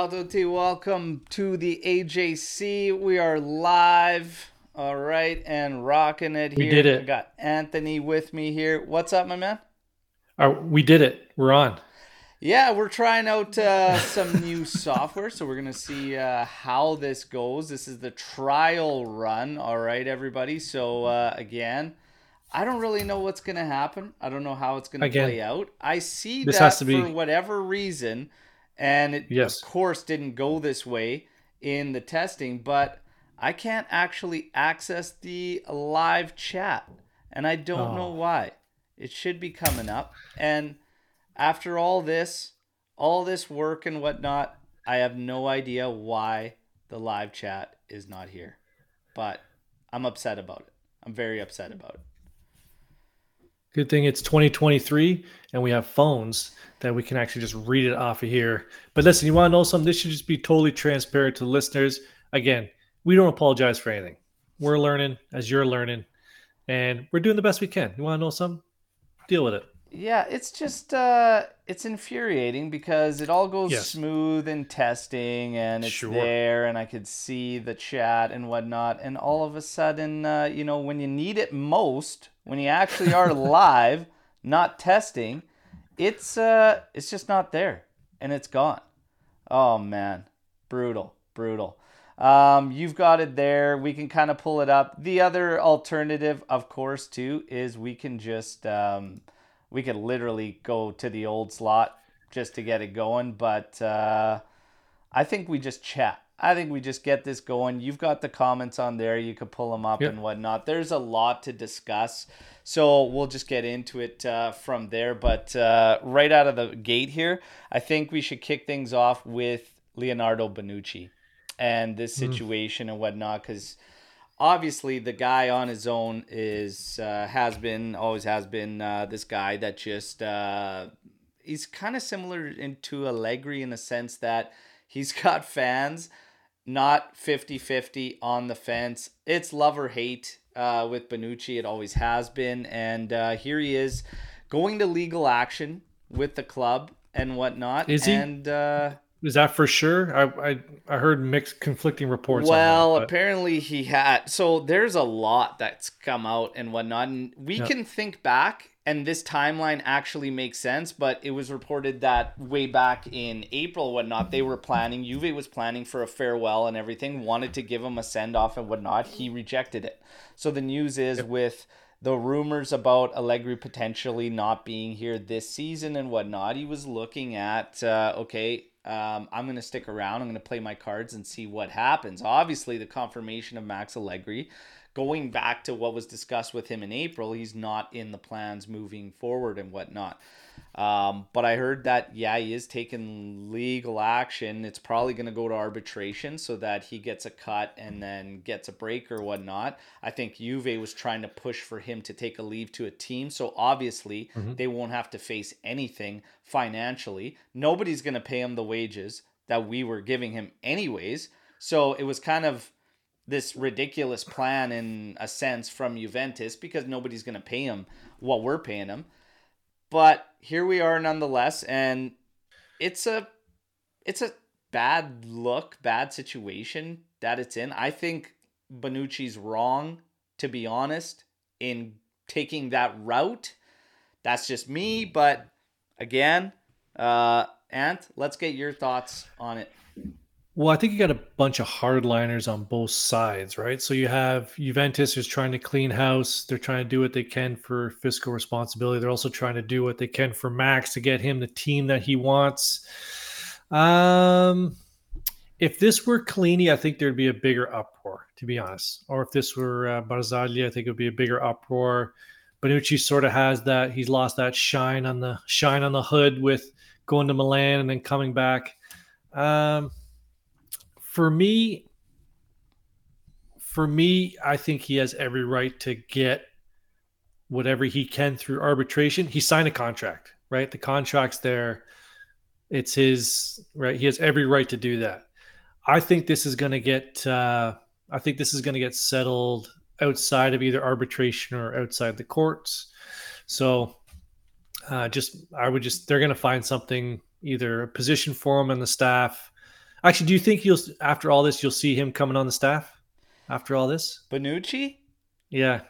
Ciao a tutti, welcome to the AJC. We are live, all right, and rocking it here. We did it. I got Anthony with me here. What's up, my man? Uh, we did it. We're on. Yeah, we're trying out uh, some new software, so we're gonna see uh, how this goes. This is the trial run, all right, everybody. So uh, again, I don't really know what's gonna happen. I don't know how it's gonna Again, play out. I see this that has to be- for whatever reason, and it Yes. of course didn't go this way in the testing, but I can't actually access the live chat, and I don't know Oh. why. It should be coming up, and after all this, all this work and whatnot, I have no idea why the live chat is not here. But I'm upset about it. I'm very upset about it. Good thing it's 2023 and we have phones that we can actually just read it off of here. But listen, you want to know something? This should just be totally transparent to listeners. Again, we don't apologize for anything. We're learning as you're learning, and we're doing the best we can. You want to know something? Deal with it. Yeah, it's just uh it's infuriating because it all goes Yes. smooth in testing and it's Sure. there and I could see the chat and whatnot and all of a sudden uh, you know when you need it most, when you actually are live, not testing, it's uh it's just not there and it's gone. Oh man, brutal, brutal. Um, you've got it there. We can kind of pull it up. The other alternative, of course, too, is we can just um, we could literally go to the old slot just to get it going. But uh, I think we just chat. I think we just get this going. You've got the comments on there. You could pull them up Yep. and whatnot. There's a lot to discuss. So we'll just get into it uh, from there. But uh, right out of the gate here, I think we should kick things off with Leonardo Bonucci and this situation and whatnot. Because obviously the guy on his own is uh, has been always has been uh, this guy that just uh, he's kind of similar into Allegri in the sense that he's got fans not 50-50 on the fence it's love or hate uh, with Bonucci it always has been and uh, here he is going to legal action with the club and whatnot Is he? and uh, Is that for sure? I I, I heard mixed conflicting reports. well, that, apparently he had. So there's a lot that's come out and whatnot, and we Yeah. can think back, and this timeline actually makes sense. But it was reported that way back in April, whatnot, they were planning. Juve was planning for a farewell and everything, wanted to give him a send off and whatnot. He rejected it. So the news is with the rumors about Allegri potentially not being here this season and whatnot, he was looking at uh, okay, um, I'm going to stick around. I'm going to play my cards and see what happens. Obviously, the confirmation of Max Allegri, going back to what was discussed with him in April, he's not in the plans moving forward and whatnot. Um, but I heard that yeah, he is taking legal action. It's probably going to go to arbitration so that he gets a cut and then gets a break or whatnot. I think Juve was trying to push for him to take a leave to a team, so obviously they won't have to face anything financially. Nobody's going to pay him the wages that we were giving him anyways. So it was kind of this ridiculous plan in a sense from Juventus because nobody's going to pay him what we're paying him. But here we are nonetheless and it's a it's a bad look, bad situation that it's in. I think Bonucci's wrong to be honest in taking that route. That's just me, but again, uh Ant, let's get your thoughts on it. Well, I think you got a bunch of hardliners on both sides, right? So you have Juventus who's trying to clean house. They're trying to do what they can for fiscal responsibility. They're also trying to do what they can for Max to get him the team that he wants. Um, if this were Chiellini, I think there'd be a bigger uproar, to be honest. Or if this were uh, Barzagli, I think it would be a bigger uproar. Bonucci sort of has that. He's lost that shine on the shine on the hood with going to Milan and then coming back. Um, for me, for me, I think he has every right to get whatever he can through arbitration. He signed a contract, right? The contract's there. It's his right. He has every right to do that. I think this is going to get. Uh, I think this is going to get settled outside of either arbitration or outside the courts. So, uh, just I would just they're going to find something either a position for him and the staff. Actually, do you think you'll after all this you'll see him coming on the staff after all this? Bonucci? Yeah.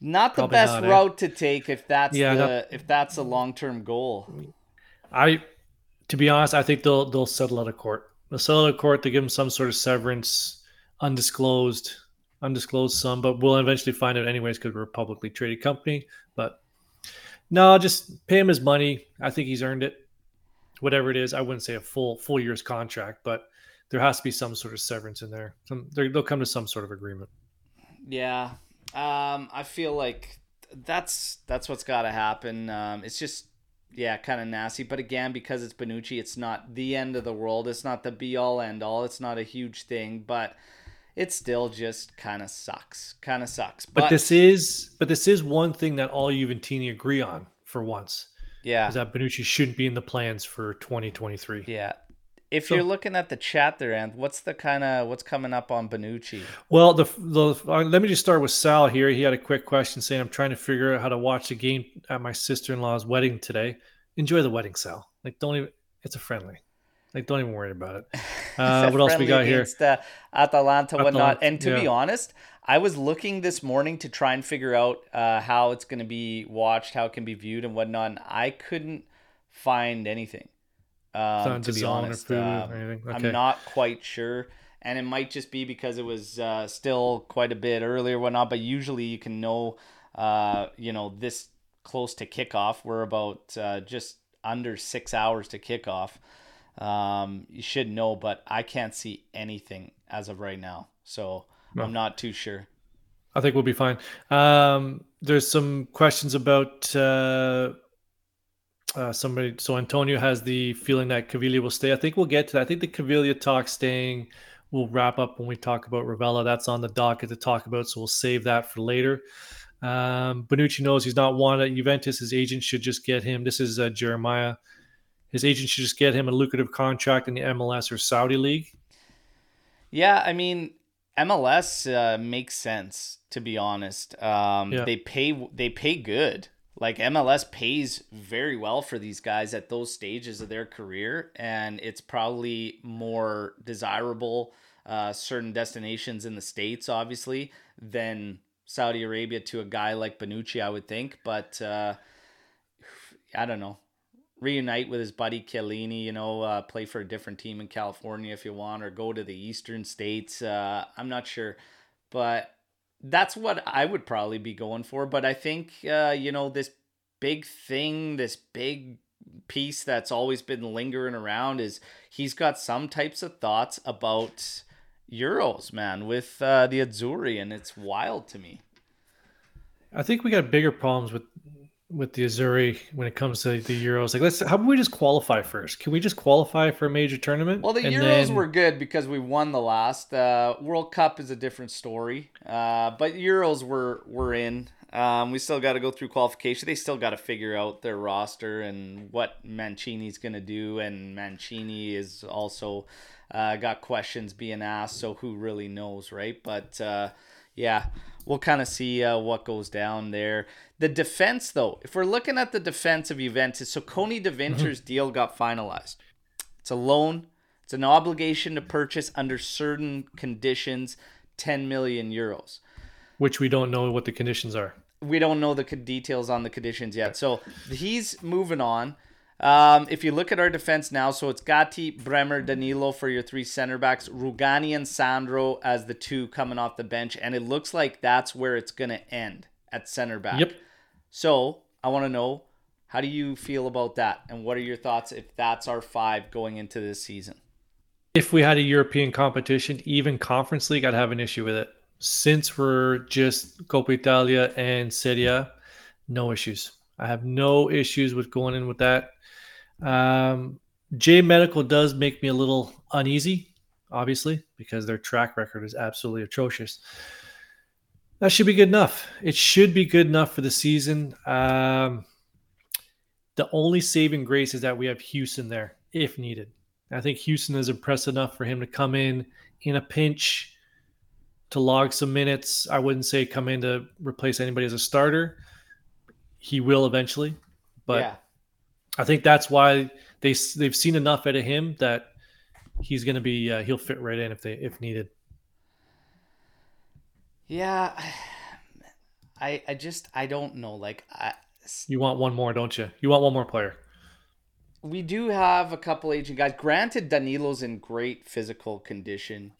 Not the Probably best not, eh? route to take if that's Yeah, the not- if that's a long term goal. I, to be honest, I think they'll they'll settle out of court. They'll settle out of court they give him some sort of severance, undisclosed, undisclosed sum, but we'll eventually find out anyways because we're a publicly traded company. But no, just pay him his money. I think he's earned it. Whatever it is, I wouldn't say a full full year's contract, but there has to be some sort of severance in there. Some, they'll come to some sort of agreement. Yeah. Um, I feel like that's that's what's got to happen. Um, it's just yeah, kind of nasty. But again, because it's Bonucci, it's not the end of the world. It's not the be all end all. It's not a huge thing, but it still just kind of sucks. Kind of sucks. But, this is but this is one thing that all Juventini agree on for once yeah, is that Bonucci shouldn't be in the plans for 2023. yeah. If So- you're looking at the chat there, and what's the kind of what's coming up on Bonucci? Well, the the uh, let me just start with Sal here. He had a quick question saying, "I'm trying to figure out how to watch the game at my sister-in-law's wedding today. Enjoy the wedding, Sal. Like, don't even. It's a friendly. Like, don't even worry about it. Uh, what else we got here? against, Uh, Atalanta, whatnot. Atalanta, And to be honest, I was looking this morning to try and figure out uh, how it's going to be watched, how it can be viewed, and whatnot. And I couldn't find anything. Um, to be honest, Um, anything? I'm not quite sure, and it might just be because it was uh, still quite a bit earlier, whatnot. But usually, you can know, uh, you know, this close to kickoff. We're about uh, just under six hours to kickoff. Um, you should know, but I can't see anything as of right now, so No. I'm not too sure. I think we'll be fine. Um, there's some questions about uh, uh, somebody. So Antonio has the feeling that Caviglia will stay. I think we'll get to that. I think the Caviglia talk staying will wrap up when we talk about Rovella. That's on the docket to talk about, so we'll save that for later. Um, Bonucci knows he's not wanted at Juventus. His agent should just get him. This is uh, Jeremiah. His agent should just get him a lucrative contract in the MLS or Saudi league. Yeah, I mean, MLS uh, makes sense to be honest. Um, Yeah. They pay they pay good. Like MLS pays very well for these guys at those stages of their career, and it's probably more desirable uh, certain destinations in the states, obviously, than Saudi Arabia to a guy like Bonucci, I would think. But uh, I don't know. Reunite with his buddy Chiellini, you know, uh, play for a different team in California if you want, or go to the eastern states. Uh, I'm not sure, but that's what I would probably be going for. But I think, uh, you know, this big thing, this big piece that's always been lingering around is he's got some types of thoughts about Euros, man, with uh, the Azzurri, and it's wild to me. I think we got bigger problems with with the Azzurri when it comes to the Euros. Like, let's how about we just qualify first? Can we just qualify for a major tournament? Well, the Euros then- were good because we won the last. Uh, World Cup is a different story, uh, but Euros were were in. Um, we still got to go through qualification. They still got to figure out their roster and what Mancini's gonna do. And Mancini is also uh, got questions being asked. So who really knows, right? But uh, yeah, we'll kind of see uh, what goes down there. The defense, though, if we're looking at the defense of Juventus, so Koni De Winter's deal got finalized. It's a loan. It's an obligation to purchase under certain conditions 10 million euros. which we don't know what the conditions are. We don't know the details on the conditions yet. So he's moving on. Um, if you look at our defense now, so it's Gatti, Bremer, Danilo for your three center backs, Rugani and Sandro as the two coming off the bench, and it looks like that's where it's going to end at center back. Yep. So I want to know how do you feel about that, and what are your thoughts if that's our five going into this season? If we had a European competition, even Conference League, I'd have an issue with it. Since we're just Coppa Italia and Serie A, no issues. I have no issues with going in with that. Um, J Medical does make me a little uneasy, obviously, because their track record is absolutely atrocious. That should be good enough. It should be good enough for the season. Um, the only saving grace is that we have Huijsen there if needed. I think Huijsen is impressed enough for him to come in in a pinch to log some minutes. I wouldn't say come in to replace anybody as a starter. He will eventually, but yeah. I think that's why they they've seen enough out of him that he's going to be uh, he'll fit right in if they if needed. Yeah, I I just I don't know. Like I, You want one more, don't you? You want one more player. we do have a couple aging guys. Granted, Danilo's in great physical condition,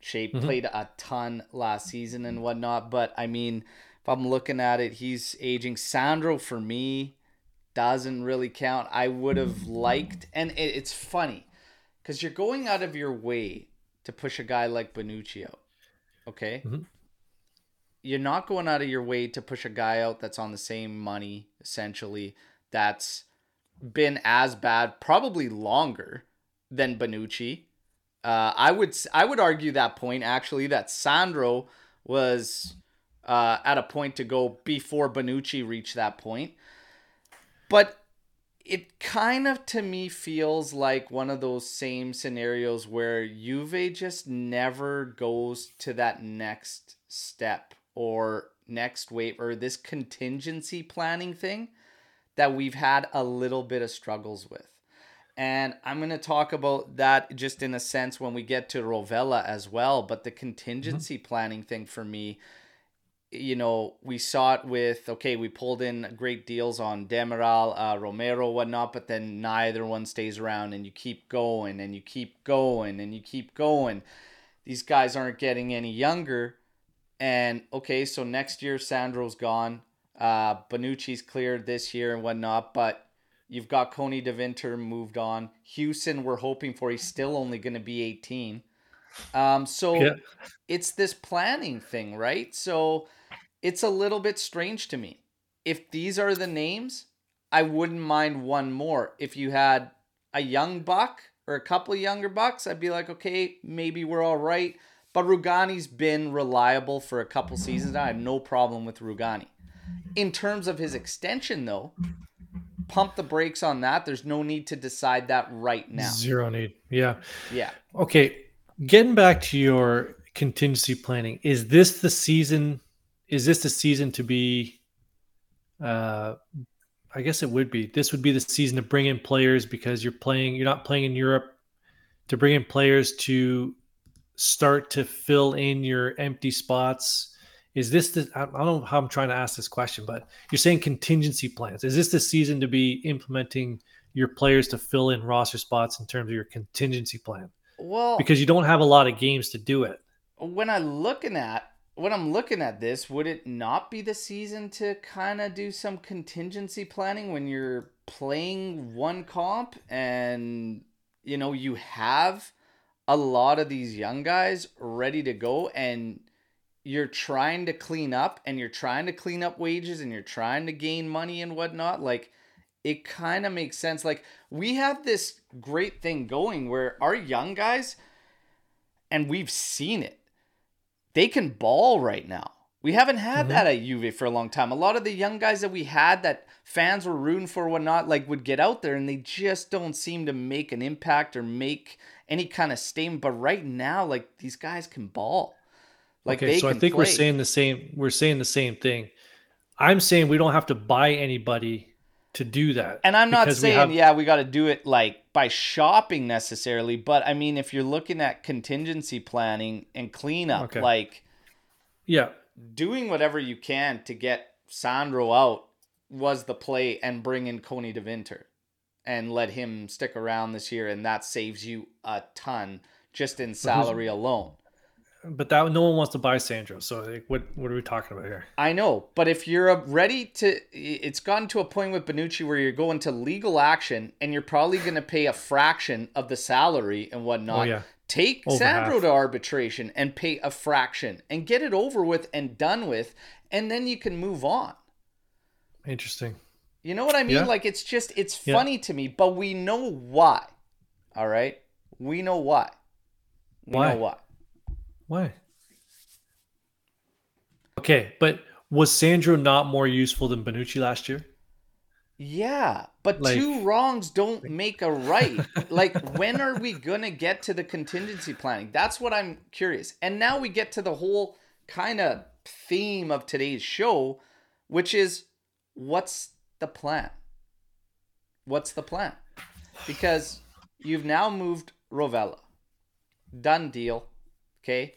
shape. Mhm. Played a ton last season and whatnot. But I mean, if I'm looking at it, he's aging. Sandro for me doesn't really count. I would have liked, and it, it's funny because you're going out of your way to push a guy like Bonucci out. Okay. Mhm. You're not going out of your way to push a guy out that's on the same money, essentially, that's been as bad, probably longer than Bonucci. Uh, I would I would argue that point actually that Sandro was uh, at a point to go before Bonucci reached that point, but it kind of to me feels like one of those same scenarios where Juve just never goes to that next step or next wave or this contingency planning thing that we've had a little bit of struggles with. And I'm going to talk about that just in a sense when we get to Rovella as well. But the mm-hmm. contingency planning thing for me, you know, we saw it with, okay, we pulled in great deals on Demiral, uh, Romero, whatnot, but then neither one stays around and you keep going and you keep going and you keep going. These guys aren't getting any younger. And okay, so next year Sandro's gone. Uh, Bonucci's cleared this year and whatnot, but you've got Koni De Winter moved on. Huijsen, we're hoping for. He's still only going to be 18. Um, so Yeah. it's this planning thing, right? So it's a little bit strange to me. If these are the names, I wouldn't mind one more. If you had a young buck or a couple of younger bucks, I'd be like, okay, maybe we're all right. But Rugani's been reliable for a couple seasons now. I have no problem with Rugani. In terms of his extension, though, pump the brakes on that. There's no need to decide that right now. Zero need. Yeah. Yeah. Okay. Getting back to your contingency planning, is this the season? Is this the season to be? Uh, I guess it would be. This would be the season to bring in players because you're playing. You're not playing in Europe. To bring in players to start to fill in your empty spots. Is this the? I don't know how I'm trying to ask this question, but you're saying contingency plans. Is this the season to be implementing your players to fill in roster spots in terms of your contingency plan? Well, because you don't have a lot of games to do it. when I'm looking at when I'm looking at this, would it not be the season to kind of do some contingency planning when you're playing one comp and you know you have a lot of these young guys ready to go and you're trying to clean up and you're trying to clean up wages and you're trying to gain money and whatnot like it kind of makes sense. Like we have this great thing going where our young guys and we've seen it they can ball right now. We haven't had Mhm. that at Juve for a long time. A lot of the young guys that we had that fans were rooting for, whatnot, like would get out there and they just don't seem to make an impact or make any kind of statement. But right now, like these guys can ball. Like okay, so I think we're saying the same. We're saying the same thing. I'm saying we don't have to buy anybody to do that. And I'm not because we saying, have- yeah, we got to do it like by shopping necessarily, but I mean, if you're looking at contingency planning and cleanup, Okay. like yeah, doing whatever you can to get Sandro out was the play and bring in Koni De Winter and let him stick around this year. And that saves you a ton just in salary alone. But that no one wants to buy Sandro. So like, what what are we talking about here? I know, but if you're ready to, it's gotten to a point with Bonucci where you're going to legal action and you're probably going to pay a fraction of the salary and whatnot. Oh yeah, Take Over Sandro half. to arbitration and pay a fraction and get it over with and done with, and then you can move on. interesting. You know what I mean? Yeah. Like it's just it's Yeah. funny to me, but we know why. All right? We know why. We Why? know why. Why? Okay, but was Sandro not more useful than Bonucci last year? Yeah, but Like- two wrongs don't make a right. like, when are we gonna get to the contingency planning? That's what I'm curious. And now we get to the whole kind of theme of today's show, which is what's the plan? What's the plan? Because you've now moved Rovella. Done deal. Okay.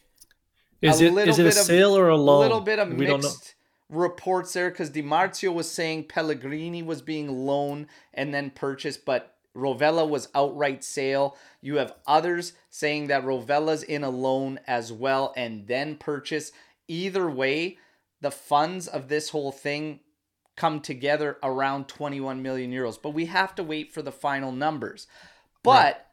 Is a it little is it a bit of- sale or a loan? A little bit of we mixed reports there because Di Marzio was saying Pellegrini was being loaned and then purchased, but Rovella was outright sale. You have others saying that Rovella's in a loan as well and then purchase. Either way, the funds of this whole thing come together around 21 million euros, but we have to wait for the final numbers. But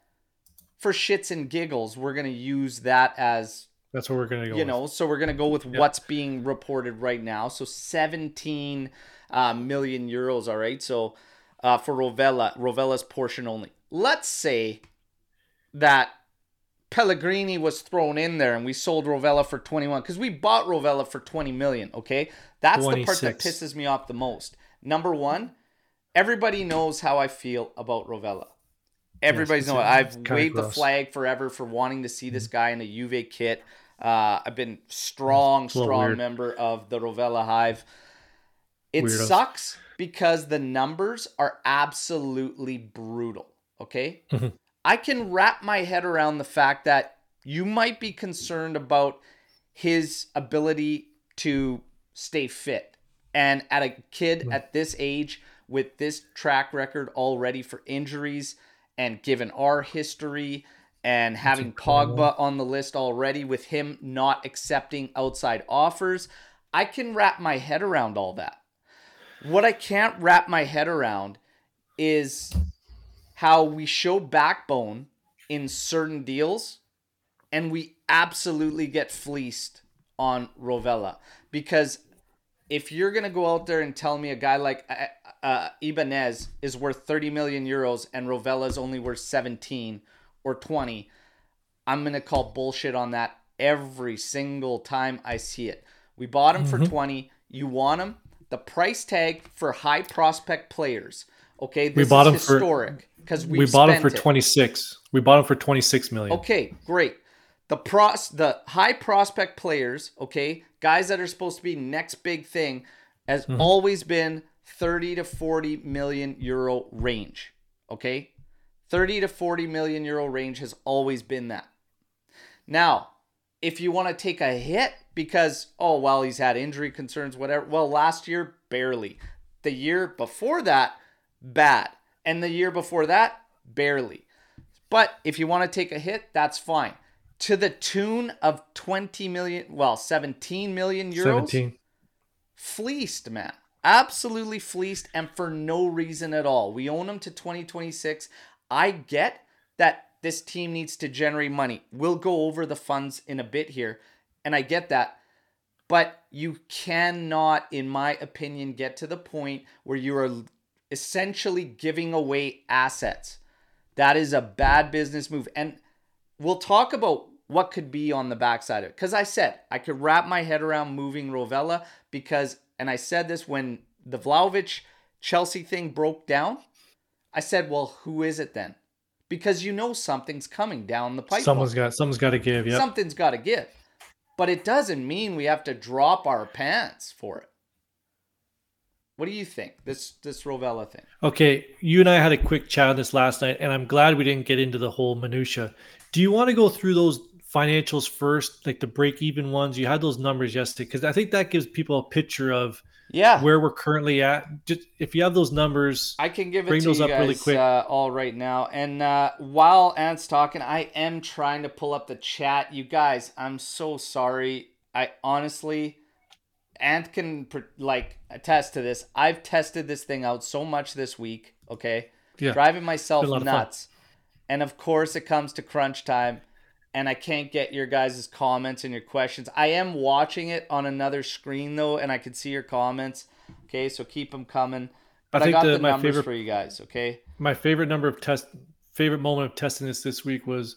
for shits and giggles, we're going to use that as That's what we're gonna go. you with. know so we're going to go with what's being reported right now. So 17 uh, million euros all right? So uh, for rovella rovella's portion only. Let's say that pellegrini was thrown in there and we sold rovella for 21 because we bought rovella for 20 million okay? That's the part that pisses me off the most. Number one everybody knows how i feel about rovella Everybody's know I've waved the flag forever for wanting to see this guy in a Juve kit. Uh, I've been strong, strong weird. member of the Rovella Hive. It Weirdos. sucks because the numbers are absolutely brutal. Okay, Mhm. I can wrap my head around the fact that you might be concerned about his ability to stay fit, and at a kid Hmm. at this age with this track record already for injuries, and given our history and having. Pogba on the list already with him not accepting outside offers, I can wrap my head around all that. What I can't wrap my head around is how we show backbone in certain deals and we absolutely get fleeced on Rovella because if you're gonna go out there and tell me a guy like uh, uh, Ibanez is worth 30 million euros and Rovella is only worth 17 or 20, I'm gonna call bullshit on that every single time I see it. We bought him for 20. You want him? The price tag for high prospect players. Okay, this bought is him historic because we bought him for it. 26. We bought him for 26 million. Okay, great. The pros the high prospect players, okay, guys that are supposed to be next big thing, has Mm-hmm. always been 30 to 40 million euro range. Okay? 30 to 40 million euro range has always been that. Now, if you want to take a hit because, oh, well, he's had injury concerns, whatever. Well, last year, barely. The year before that, bad. And the year before that, barely. But if you want to take a hit, that's fine. To the tune of 20 million, well, 17 million euros, 17. fleeced, man. Absolutely fleeced and for no reason at all. We own them to 2026. I get that this team needs to generate money. We'll go over the funds in a bit here, and I get that. But you cannot, in my opinion, get to the point where you are essentially giving away assets. That is a bad business move. And we'll talk about what could be on the backside of it. Because I said I could wrap my head around moving Rovella because, and I said this when the Vlahovic Chelsea thing broke down. I said, well, who is it then? Because you know something's coming down the pipeline. Someone's got someone's got to give. Yep. Something's got to give. But it doesn't mean we have to drop our pants for it. What do you think? This this Rovella thing. Okay, you and I had a quick chat on this last night, and I'm glad we didn't get into the whole minutia. Do you want to go through those financials first, like the break-even ones? You had those numbers yesterday, because I think that gives people a picture of Yeah. where we're currently at. Just if you have those numbers, I can give it Bring to those you up guys really quick. Uh, all right now. And uh, while Ant's talking, I am trying to pull up the chat. You guys, I'm so sorry. I honestly, Ant can like attest to this. I've tested this thing out so much this week. Okay, yeah, driving myself of nuts. And of course, it comes to crunch time, and I can't get your guys' comments and your questions. I am watching it on another screen though, and I can see your comments. Okay, so keep them coming. But I, think got the- the my numbers favorite- for you guys. Okay. my favorite number of test, favorite moment of testing this this week was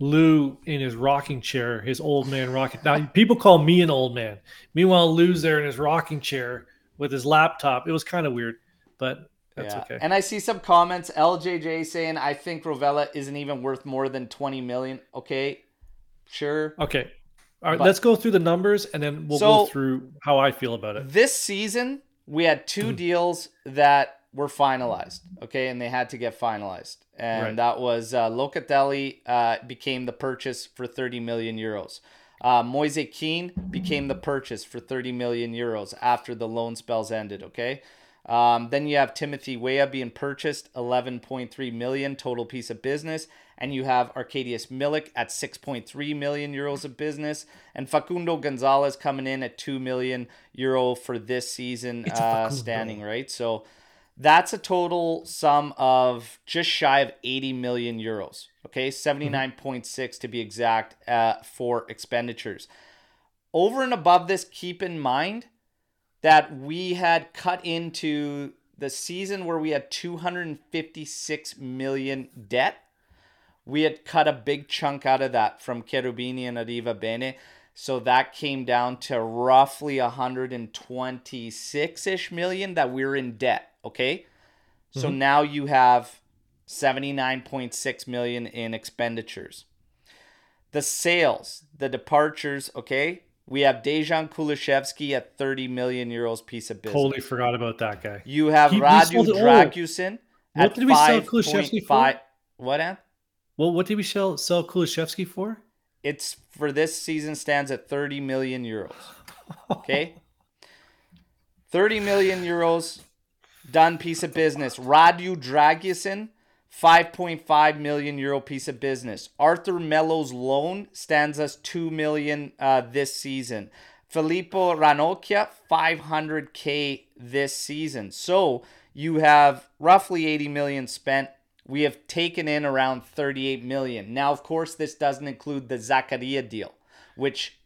Lou in his rocking chair, his old man rocking. Now people call me an old man. Meanwhile, Lou's there in his rocking chair with his laptop. It was kind of weird, but That's yeah. okay. And I see some comments. LJJ saying I think Rovella isn't even worth more than twenty million. Okay, sure. Okay. All right, But- let's go through the numbers and then we'll So- go through how I feel about it. This season, we had two Mm-hmm. deals that were finalized, okay, and they had to get finalized. And Right. that was uh, Locatelli uh, became the purchase for 30 million euros. Uh, Moise Kean became the purchase for 30 million euros after the loan spells ended, okay? Um, then you have Timothy Weah being purchased, 11.3 million total piece of business. And you have Arkadiusz Milik at 6.3 million euros of business. And Facundo Gonzalez coming in at 2 million euro for this season uh, standing, right? So that's a total sum of just shy of 80 million euros. Okay, 79.6 to be exact uh, for expenditures. Over and above this, keep in mind that we had cut into the season where we had 256 million debt. We had cut a big chunk out of that from Cherubini and Arrivabene. So that came down to roughly 126 ish million that we're in debt. Okay. So mm-hmm. now you have 79.6 million in expenditures. The sales, the departures, okay. We have Dejan Kulusevski at 30 million euros piece of business. Totally forgot about that guy. You have He- Radu. Dragusin What did we sell 5.5 Kulusevski for? What, Ant? Well, what did we sell, sell Kulusevski for? It's for this season stands at 30 million euros. Okay? 30 million euros done piece of business. Radu Dragusin 5.5 million euro piece of business. Arthur Mello's loan stands us 2 million uh, this season. Filippo Ranocchia 500k this season. So you have roughly 80 million spent. We have taken in around 38 million. Now, of course, this doesn't include the Zakaria deal, which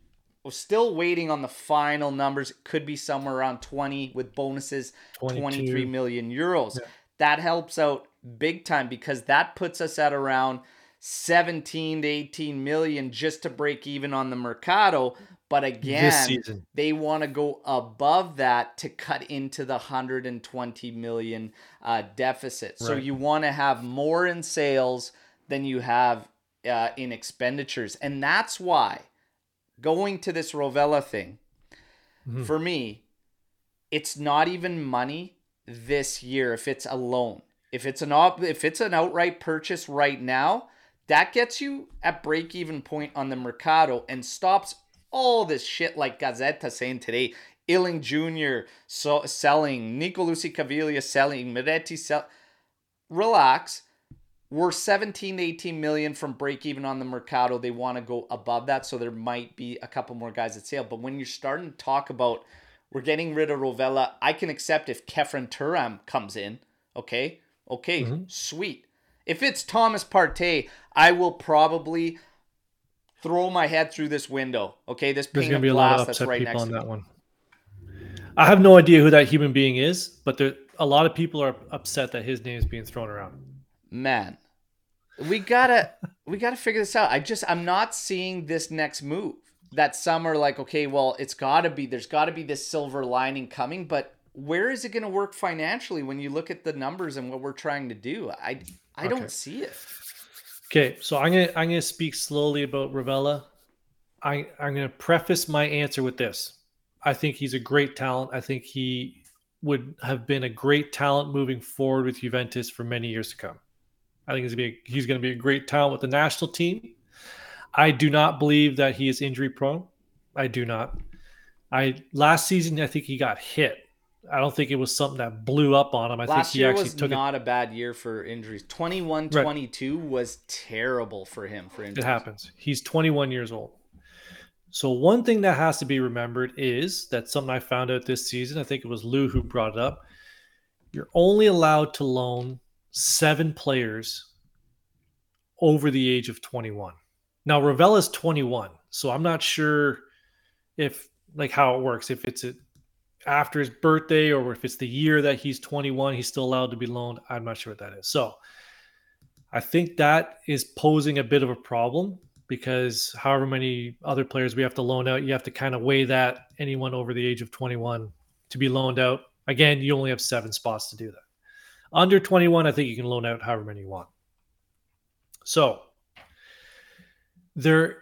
we're still waiting on the final numbers. It could be somewhere around 20 with bonuses, 22. 23 million euros. That helps out big time because that puts us at around 17 to 18 million just to break even on the Mercato. But again, they want to go above that to cut into the 120 million uh, deficit. So you want to have more in sales than you have uh, in expenditures. And that's why going to this Rovella thing, Mhm. for me, it's not even money this year if it's a loan. If it's an op- if it's an outright purchase right now, that gets you at break even point on the Mercato and stops all this shit like Gazzetta saying today. Iling-Junior So selling, Nicolussi Caviglia selling, Miretti sell. Relax. We're 17 to 18 million from break even on the Mercato. They want to go above that, so there might be a couple more guys at sale. But when you're starting to talk about we're getting rid of Rovella, I can accept if Khéphren Thuram comes in. Okay, okay, mm-hmm. sweet. If it's Thomas Partey, I will probably throw my head through this window. Okay, this There's going to be a lot of upset right people on that me. one. I have no idea who that human being is, but there, a lot of people are upset that his name is being thrown around. Man we gotta we gotta figure this out i just i'm not seeing this next move that some are like okay well it's gotta be there's gotta be this silver lining coming but where is it gonna work financially when you look at the numbers and what we're trying to do i i Okay. don't see it Okay, so I'm gonna I'm gonna speak slowly about Rovella. I I'm gonna preface my answer with this. I think he's a great talent. I think he would have been a great talent moving forward with Juventus for many years to come. I think he's gonna be a, he's gonna be a great talent with the national team. I do not believe that he is injury prone. I do not. I last season I think he got hit. I don't think it was something that blew up on him. I last think he year actually was took it. not a bad year for injuries 21 Right. 22 was terrible for him for injuries. It happens. He's 21 years old. So one thing that has to be remembered is that something I found out this season. I think it was Lou who brought it up. You're only allowed to loan seven players over the age of 21. Now Rovella's 21, so I'm not sure if like how it works. If it's a, after his birthday or if it's the year that he's 21, he's still allowed to be loaned. I'm not sure what that is. So I think that is posing a bit of a problem because however many other players we have to loan out, you have to kind of weigh that anyone over the age of 21 to be loaned out. Again, you only have seven spots to do that. Under 21, I think you can loan out however many you want. So there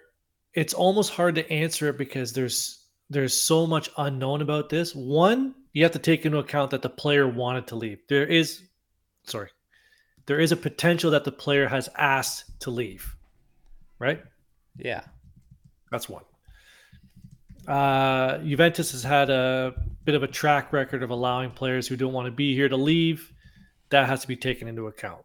it's almost hard to answer it because there's there's so much unknown about this. One, you have to take into account that the player wanted to leave. There is sorry. There is a potential that the player has asked to leave. Right? Yeah. That's one. Uh, Juventus has had a bit of a track record of allowing players who don't want to be here to leave. That has to be taken into account.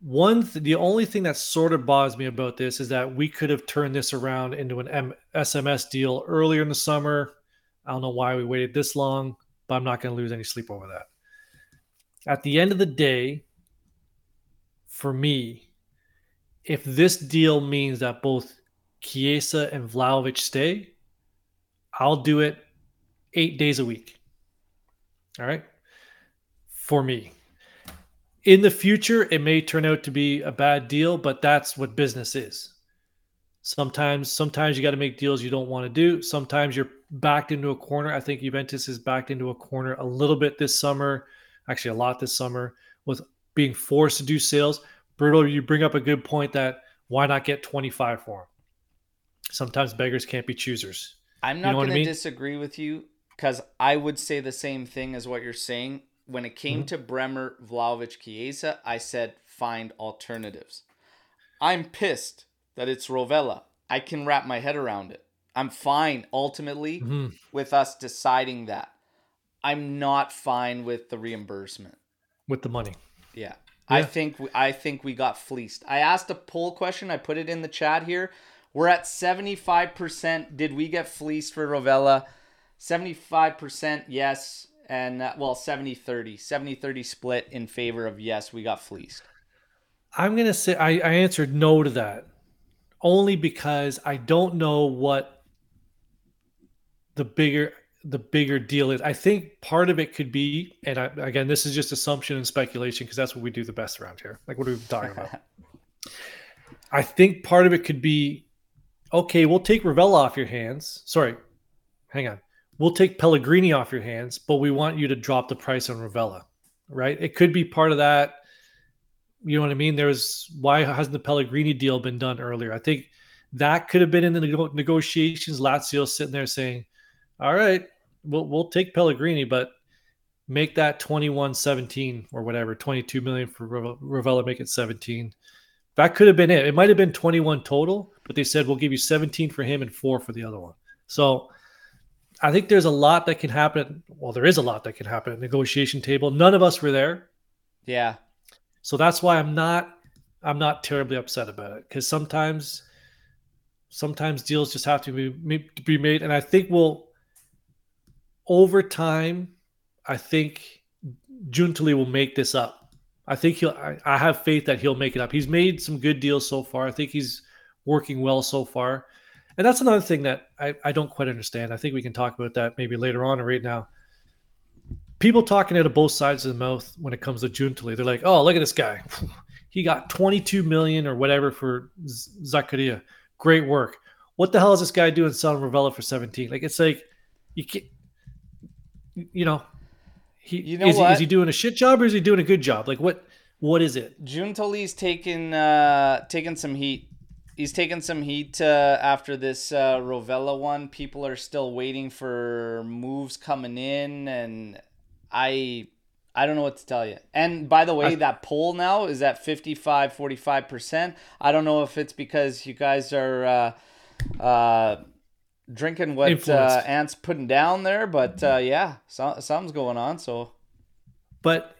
One, th- the only thing that sort of bothers me about this is that we could have turned this around into an M- SMS deal earlier in the summer. I don't know why we waited this long, but I'm not going to lose any sleep over that. At the end of the day, for me, if this deal means that both Chiesa and Vlahovic stay, I'll do it eight days a week. All right. For me. In the future, it may turn out to be a bad deal, but that's what business is. Sometimes, sometimes you got to make deals you don't want to do. Sometimes you're backed into a corner. I think Juventus is backed into a corner a little bit this summer, actually a lot this summer, with being forced to do sales. Berto, you bring up a good point that why not get 25 for him? Sometimes beggars can't be choosers. I'm not You know going I to disagree with you because I would say the same thing as what you're saying. When it came Mm-hmm. to Bremer, Vlahovic, Chiesa, I said find alternatives. I'm pissed that it's Rovella. I can wrap my head around it. I'm fine ultimately Mhm. with us deciding that. I'm not fine with the reimbursement. With the money. Yeah. I think we, I think we got fleeced. I asked a poll question. I put it in the chat here. We're at 75%. Did we get fleeced for Rovella? 75% yes and uh, well 70-30. 70-30 split in favor of yes, we got fleeced. I'm gonna say I, I answered no to that, only because I don't know what the bigger the bigger deal is. I think part of it could be, and I, again, this is just assumption and speculation because that's what we do the best around here. Like, what are we talking about? I think part of it could be, okay, we'll take Rovella off your hands. Sorry, hang on. We'll take Pellegrini off your hands, but we want you to drop the price on Rovella, right? It could be part of that you know what I mean? There's why hasn't the Pellegrini deal been done earlier? I think that could have been in the nego- negotiations. Lazio sitting there saying, "All right, we'll we'll take Pellegrini, but make that 21-17 or whatever, 22 million for Rav- Rovella, make it 17." That could have been it. It might have been 21 total, but they said we'll give you 17 for him and four for the other one. So I think there's a lot that can happen. Well, there is a lot that can happen at the negotiation table. None of us were there. Yeah. So that's why I'm not I'm not terribly upset about it because sometimes sometimes deals just have to be be made, and I think we'll over time. I think Giuntoli will make this up. I think he'll. I, I have faith that he'll make it up. He's made some good deals so far. I think he's working well so far, and that's another thing that I, I don't quite understand. I think we can talk about that maybe later on or right now people talking out of both sides of the mouth when it comes to Giuntoli. They're like, "Oh, look at this guy. He got 22 million or whatever for Z- Zakaria. Great work. What the hell is this guy doing selling Rovella for 17? Like it's like you can't, you know, he You know is, he is he doing a shit job or is he doing a good job? Like what what is it? Giuntoli's taken uh taken some heat. He's taken some heat uh, after this uh, Rovella one. People are still waiting for moves coming in, and I I don't know what to tell you. And by the way, that poll now is at 55 45%. I don't know if it's because you guys are uh, uh, drinking what uh, Ant's putting down there, but uh, yeah, so, something's going on. So But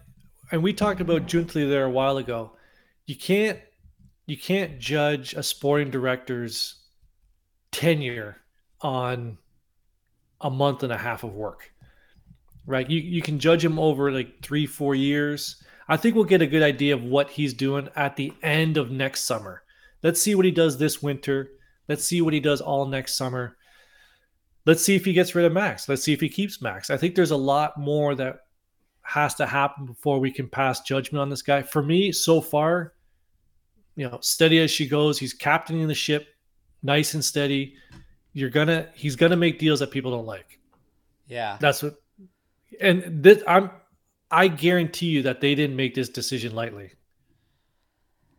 and we talked about Giuntoli there a while ago. You can't you can't judge a sporting director's tenure on a month and a half of work. Right? You you can judge him over like 3 4 years. I think we'll get a good idea of what he's doing at the end of next summer. Let's see what he does this winter. Let's see what he does all next summer. Let's see if he gets rid of Max. Let's see if he keeps Max. I think there's a lot more that has to happen before we can pass judgment on this guy. For me, so far, you know, steady as she goes. He's captaining the ship, nice and steady. You're gonna, he's gonna make deals that people don't like. yeah, That's what, and this, I'm, I guarantee you that they didn't make this decision lightly.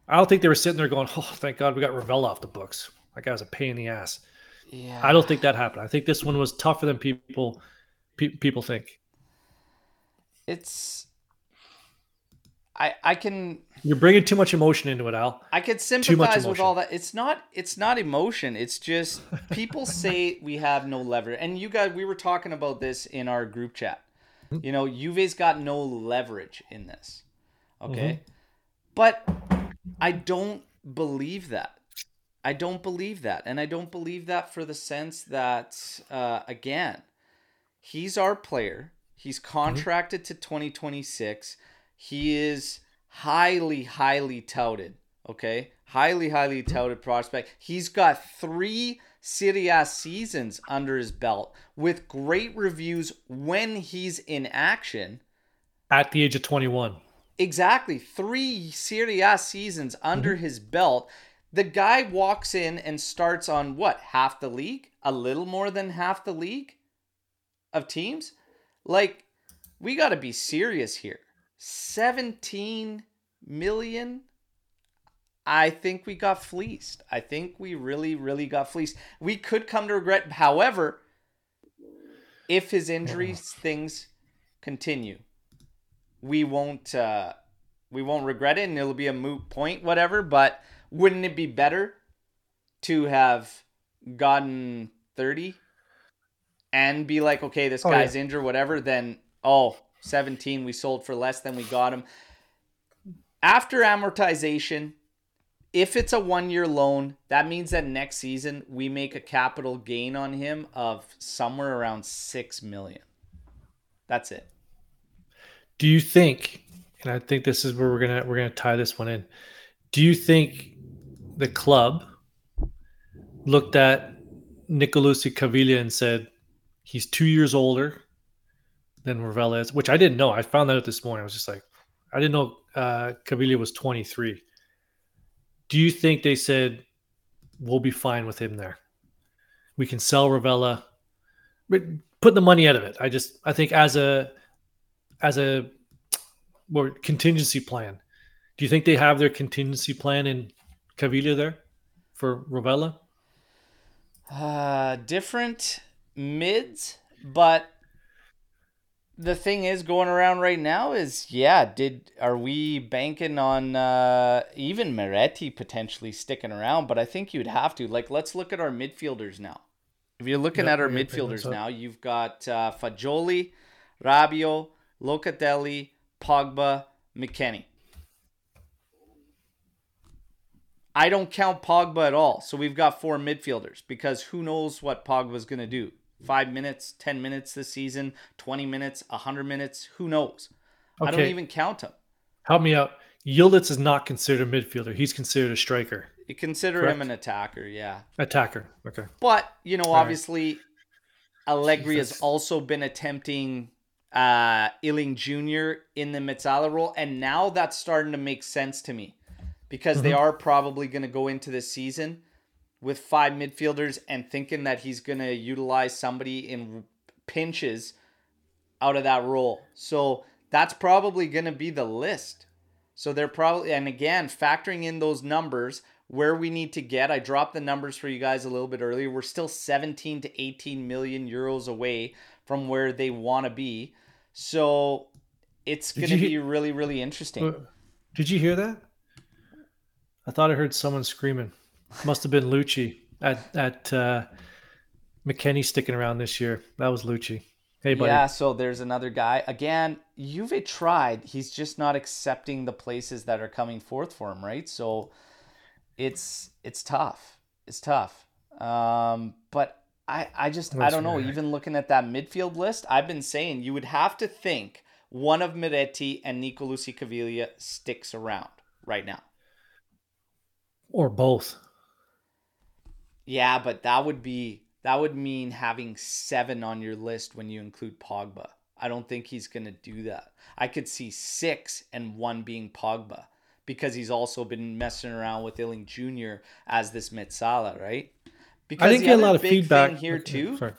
I don't think they were sitting there going, "Oh, thank God we got Rovella off the books." That guy was a pain in the ass. Yeah. I don't think that happened. I think this one was tougher than people pe- people think. It's I I can You're bringing too much emotion into it, Al. I could sympathize with all that. It's not it's not emotion. It's just people say we have no leverage. And you guys we were talking about this in our group chat. Hmm? You know, Juve's got no leverage in this. Mm-hmm. Okay? But I don't believe that. I don't believe that. And I don't believe that for the sense that uh again, he's our player. He's contracted to 2026. He is highly, highly touted. Okay. Highly, highly touted prospect. He's got three Serie A seasons under his belt with great reviews when he's in action. At the age of 21. Exactly. Three Serie A seasons under mm-hmm. his belt. The guy walks in and starts on what? Half the league? A little more than half the league of teams? Like, we got to be serious here. 17 million? I think we got fleeced. I think we really, really got fleeced. We could come to regret. However, if his injuries things continue, we won't uh we won't regret it and it'll be a moot point whatever but wouldn't it be better to have gotten 30 and be like okay this Oh, guy's yeah. injured whatever then oh 17 we sold for less than we got him. After amortization if it's a one year loan that means that next season we make a capital gain on him of somewhere around 6 million. That's it. Do you think, and I think this is where we're gonna we're gonna tie this one in. Do you think the club looked at Nicolussi Caviglia and said he's two years older than Rovella is, which I didn't know. I found that out this morning. I was just like, I didn't know uh, Caviglia was 23. Do you think they said we'll be fine with him there? We can sell Rovella, but put the money out of it. I just I think as a as a what contingency plan. Do you think they have their contingency plan in Caviglia there for Ravella? Uh, different mids, but the thing is going around right now is yeah, did are we banking on uh even Miretti potentially sticking around? But I think you'd have to. Like let's look at our midfielders now. If you're looking Yep, at our we're gonna bring midfielders now, you've got uh, Fagioli, Rabiot, Locatelli, Pogba, McKennie. I don't count Pogba at all. So we've got four midfielders because who knows what Pogba's going to do. Five minutes, 10 minutes this season, 20 minutes, 100 minutes, who knows? I don't even count him. Help me out. Yildiz is not considered a midfielder. He's considered a striker, You consider Correct. him an attacker, yeah. attacker. Okay. But, you know, right. obviously, Allegri has also been attempting uh, Iling-Junior in the mezzala role, and now that's starting to make sense to me because they Mhm. are probably going to go into this season with five midfielders and thinking that he's going to utilize somebody in pinches out of that role. So that's probably going to be the list. So they're probably, and again, factoring in those numbers where we need to get. I dropped the numbers for you guys a little bit earlier. We're still 17 to 18 million euros away from where they want to be. So it's going to be really, really interesting. Did you hear that? I thought I heard someone screaming. Must have been Lucci at at uh, McKennie sticking around this year. That was Lucci. Hey, buddy. Yeah, so there's another guy. Again, Juve tried. He's just not accepting the places that are coming forth for him, right? So it's it's tough. It's tough. Um, but I I just I don't know. right. Even looking at that midfield list, I've been saying you would have to think one of Miretti and Nicolussi Caviglia sticks around right now. Or both. Yeah, but that would be that would mean having seven on your list when you include Pogba. I don't think he's gonna do that. I could see six and one being Pogba because he's also been messing around with Iling-Junior as this mezzala, right? Because I didn't the get a lot of big feedback thing here too Sorry.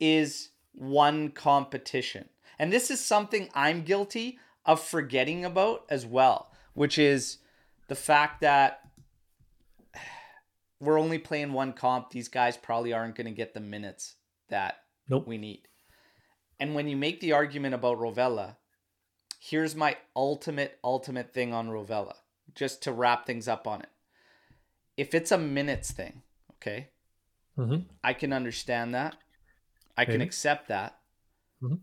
is one competition. And this is something I'm guilty of forgetting about as well, which is the fact that we're only playing one comp. These guys probably aren't going to get the minutes that Nope. we need. And when you make the argument about Rovella, here's my ultimate, ultimate thing on Rovella, just to wrap things up on it. If it's a minutes thing, okay, hmm I can understand that. I can accept that. Mhm.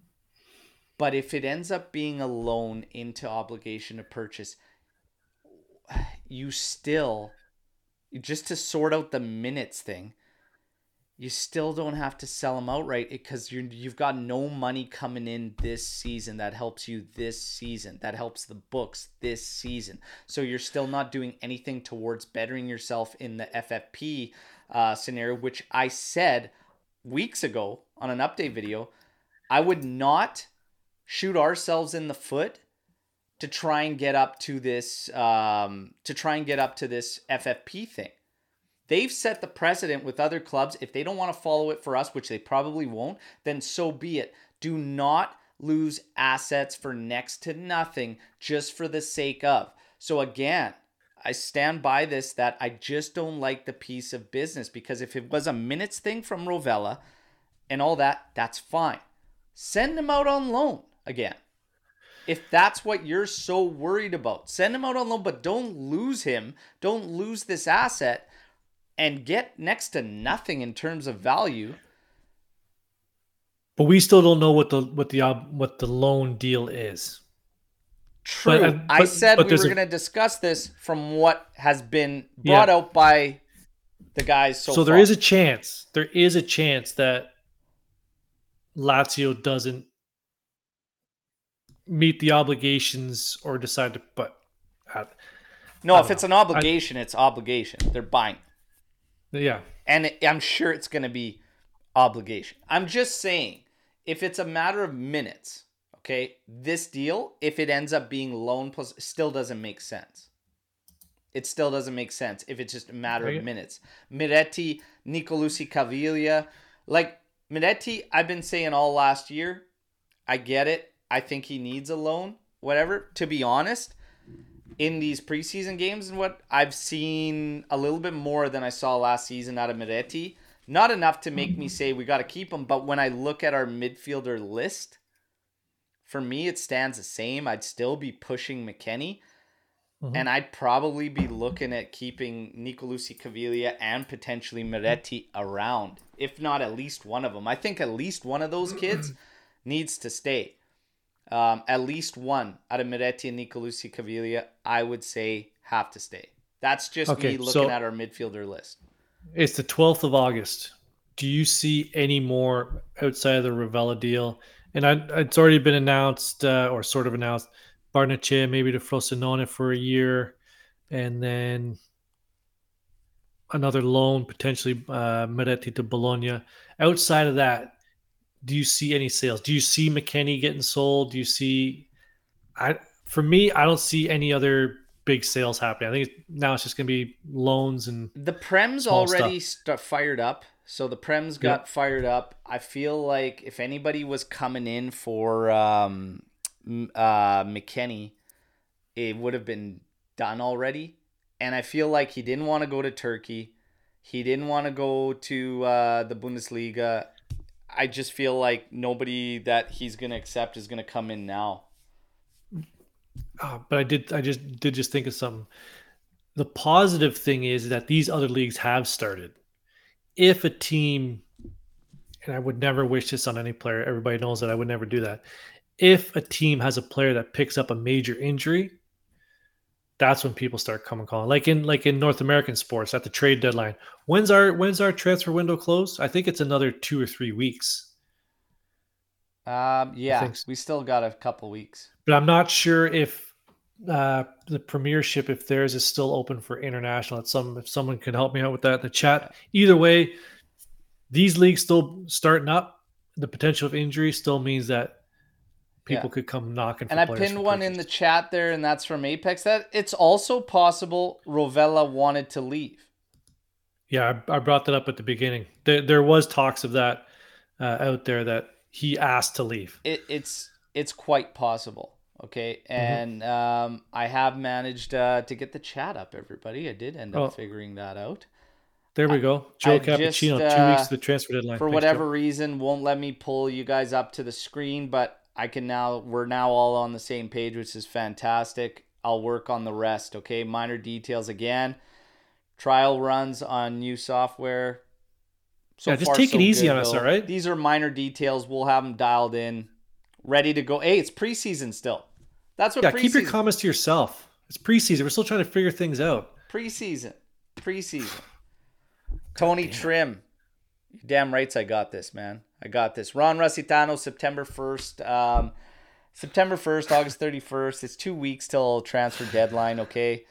But if it ends up being a loan into obligation to purchase, you still, just to sort out the minutes thing, you still don't have to sell them outright because you you've got no money coming in this season that helps you this season that helps the books this season. So you're still not doing anything towards bettering yourself in the ffp uh, scenario which i said weeks ago on an update video i would not shoot ourselves in the foot to try and get up to this um, to try and get up to this ffp thing They've set the precedent with other clubs. If they don't want to follow it for us, which they probably won't, then so be it. Do not lose assets for next to nothing just for the sake of. So, again, I stand by this that I just don't like the piece of business because if it was a minutes thing from Rovella and all that, that's fine. Send him out on loan again. If that's what you're so worried about, send him out on loan, but don't lose him. Don't lose this asset and get next to nothing in terms of value. But we still don't know what the what the what the loan deal is. True. uh, I said but we were a- going to discuss this from what has been brought Yeah. out by the guys so, So, there is a chance. There is a chance that Lazio doesn't meet the obligations or decide to. But uh, no, I if it's an obligation, it's obligation. They're buying. yeah, And it, I'm sure it's going to be obligation. I'm just saying, if it's a matter of minutes, okay, this deal, if it ends up being loan plus, still doesn't make sense. It still doesn't make sense if it's just a matter of minutes. Miretti, Nicolussi Caviglia, like Miretti, I've been saying all last year. I get it. I think he needs a loan, whatever. To be honest, in these preseason games and what I've seen a little bit more than I saw last season out of Miretti. Not enough to make me say we got to keep him, but when I look at our midfielder list, for me it stands the same. I'd still be pushing McKennie, Mhm. and I'd probably be looking at keeping Nicolussi Caviglia and potentially Miretti around, if not at least one of them. I think at least one of those kids needs to stay. Um, at least one out of Miretti and Nicolussi Caviglia, I would say have to stay. That's just Okay, me looking so- at our midfielder list. it's the twelfth of August. Do you see any more outside of the Rovella deal? And I, it's already been announced, uh, or sort of announced, Barrenechea maybe to Frosinone for a year, and then another loan potentially uh, Miretti to Bologna. Outside of that, do you see any sales? Do you see McKennie getting sold? Do you see? I for me, I don't see any other big sales happening. I think it's, now it's just going to be loans and The Prem's already st- fired up. So the Prem's got fired up. I feel like if anybody was coming in for um, uh, McKennie, it would have been done already. And I feel like he didn't want to go to Turkey. He didn't want to go to uh, the Bundesliga. I just feel like nobody that he's going to accept is going to come in now. Oh, but I did. I just did just think of something. The positive thing is that these other leagues have started. If a team, and I would never wish this on any player. Everybody knows that I would never do that. If a team has a player that picks up a major injury, that's when people start coming calling. Like in like in North American sports at the trade deadline. When's our when's our transfer window close? I think it's another two or three weeks. Um, yeah, so. we still got a couple weeks. but I'm not sure if uh, the Premiership, if theirs is still open for international. It's some if someone can help me out with that in the chat. Either way, these leagues still starting up. The potential of injury still means that people Yeah. could come knocking. For And I pinned one in the chat there, and that's from Apex. That it's also possible Rovella wanted to leave. Yeah, I, I brought that up at the beginning. There, there was talks of that uh, out there that he asked to leave. It, it's it's quite possible. Okay, Mm-hmm. and um, I have managed uh, to get the chat up. Everybody, I did end up Oh. figuring that out. There we go. Joe I just, Cappuccino, two uh, weeks to the transfer deadline. for Thanks, whatever Joe. reason won't let me pull you guys up to the screen but i can now we're now all on the same page which is fantastic i'll work on the rest okay minor details again trial runs on new software so Yeah, just far, take it easy good, on us, all right? these are minor details we'll have them dialed in ready to go hey it's preseason still that's what Yeah, preseason keep your comments to yourself. It's preseason. We're still trying to figure things out. Preseason. Preseason. Tony Trim. Damn rights I got this, man. I got this. Ron Rusitano, September 1st. Um, September 1st, August 31st. It's two weeks till transfer deadline, okay?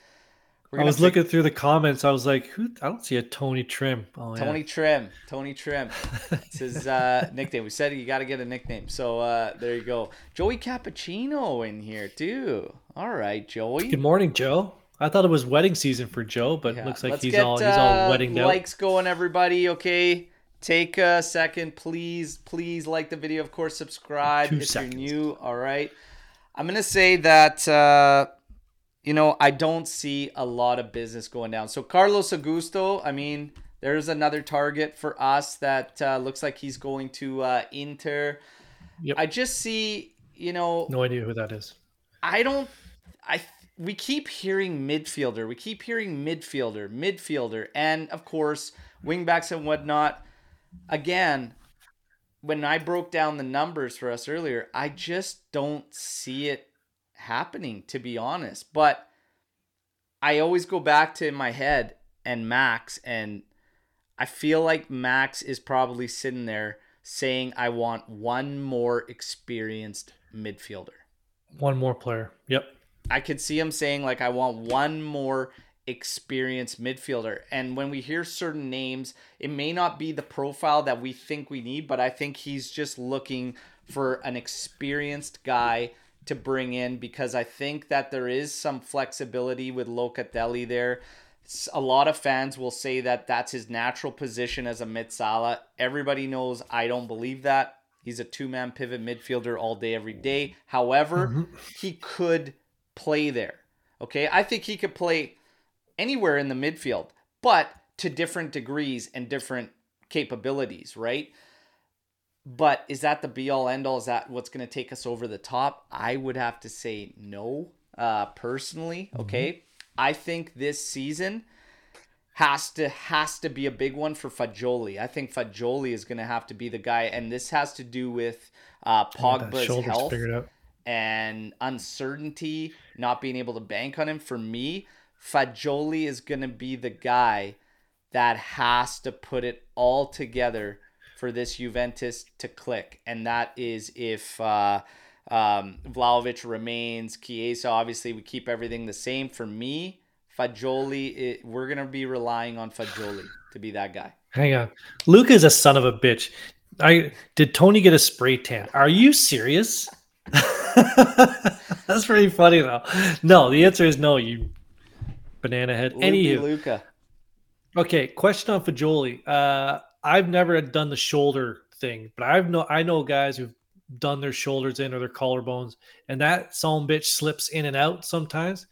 I was looking through the comments. I was like, "Who? I don't see a Tony Trim." Oh yeah. Tony Trim. Tony Trim. It's his uh, nickname. We said you got to get a nickname. So uh, there you go. Joey Cappuccino in here, too. All right, Joey. Good morning, Joe. I thought it was wedding season for Joe, but Yeah, looks like let's he's get, all he's all uh, wedding out. likes going everybody okay take a second please please like the video of course subscribe Two if seconds. you're new all right i'm gonna say that uh you know i don't see a lot of business going down so carlos augusto i mean there's another target for us that uh, looks like he's going to uh inter Yep. i just see you know No idea who that is. I don't. I we keep hearing midfielder. We keep hearing midfielder, midfielder, and of course wingbacks and whatnot. Again, when I broke down the numbers for us earlier, I just don't see it happening. To be honest, but I always go back to in my head and Max, and I feel like Max is probably sitting there saying, "I want one more experienced midfielder." One more player. Yep. I could see him saying like I want one more experienced midfielder. And when we hear certain names, it may not be the profile that we think we need, but I think he's just looking for an experienced guy to bring in because I think that there is some flexibility with Locatelli there. A lot of fans will say that that's his natural position as a mezzala. Everybody knows I don't believe that. He's a two-man pivot midfielder all day, every day. However, mm-hmm. he could play there. Okay, I think he could play anywhere in the midfield, but to different degrees and different capabilities, right? But is that the be all end all? Is that what's going to take us over the top? I would have to say no, uh, personally. Okay, I think this season has to has to be a big one for Fagioli. I think Fagioli is going to have to be the guy, and this has to do with uh, Pogba's health and uncertainty, not being able to bank on him. For me, Fagioli is going to be the guy that has to put it all together for this Juventus to click. And that is if uh, um, Vlahovic remains, Chiesa, obviously, we keep everything the same. For me, Fagioli, it, we're going to be relying on Fagioli to be that guy. Hang on. Luke is a son of a bitch. I did Tony get a spray tan? Are you serious? That's pretty funny though. No, the answer is no, you banana head. Anywho, Luca. okay, question on Fagioli. Uh I've never done the shoulder thing, but I've know I know guys who've done their shoulders in or their collarbones, and that some bitch slips in and out sometimes.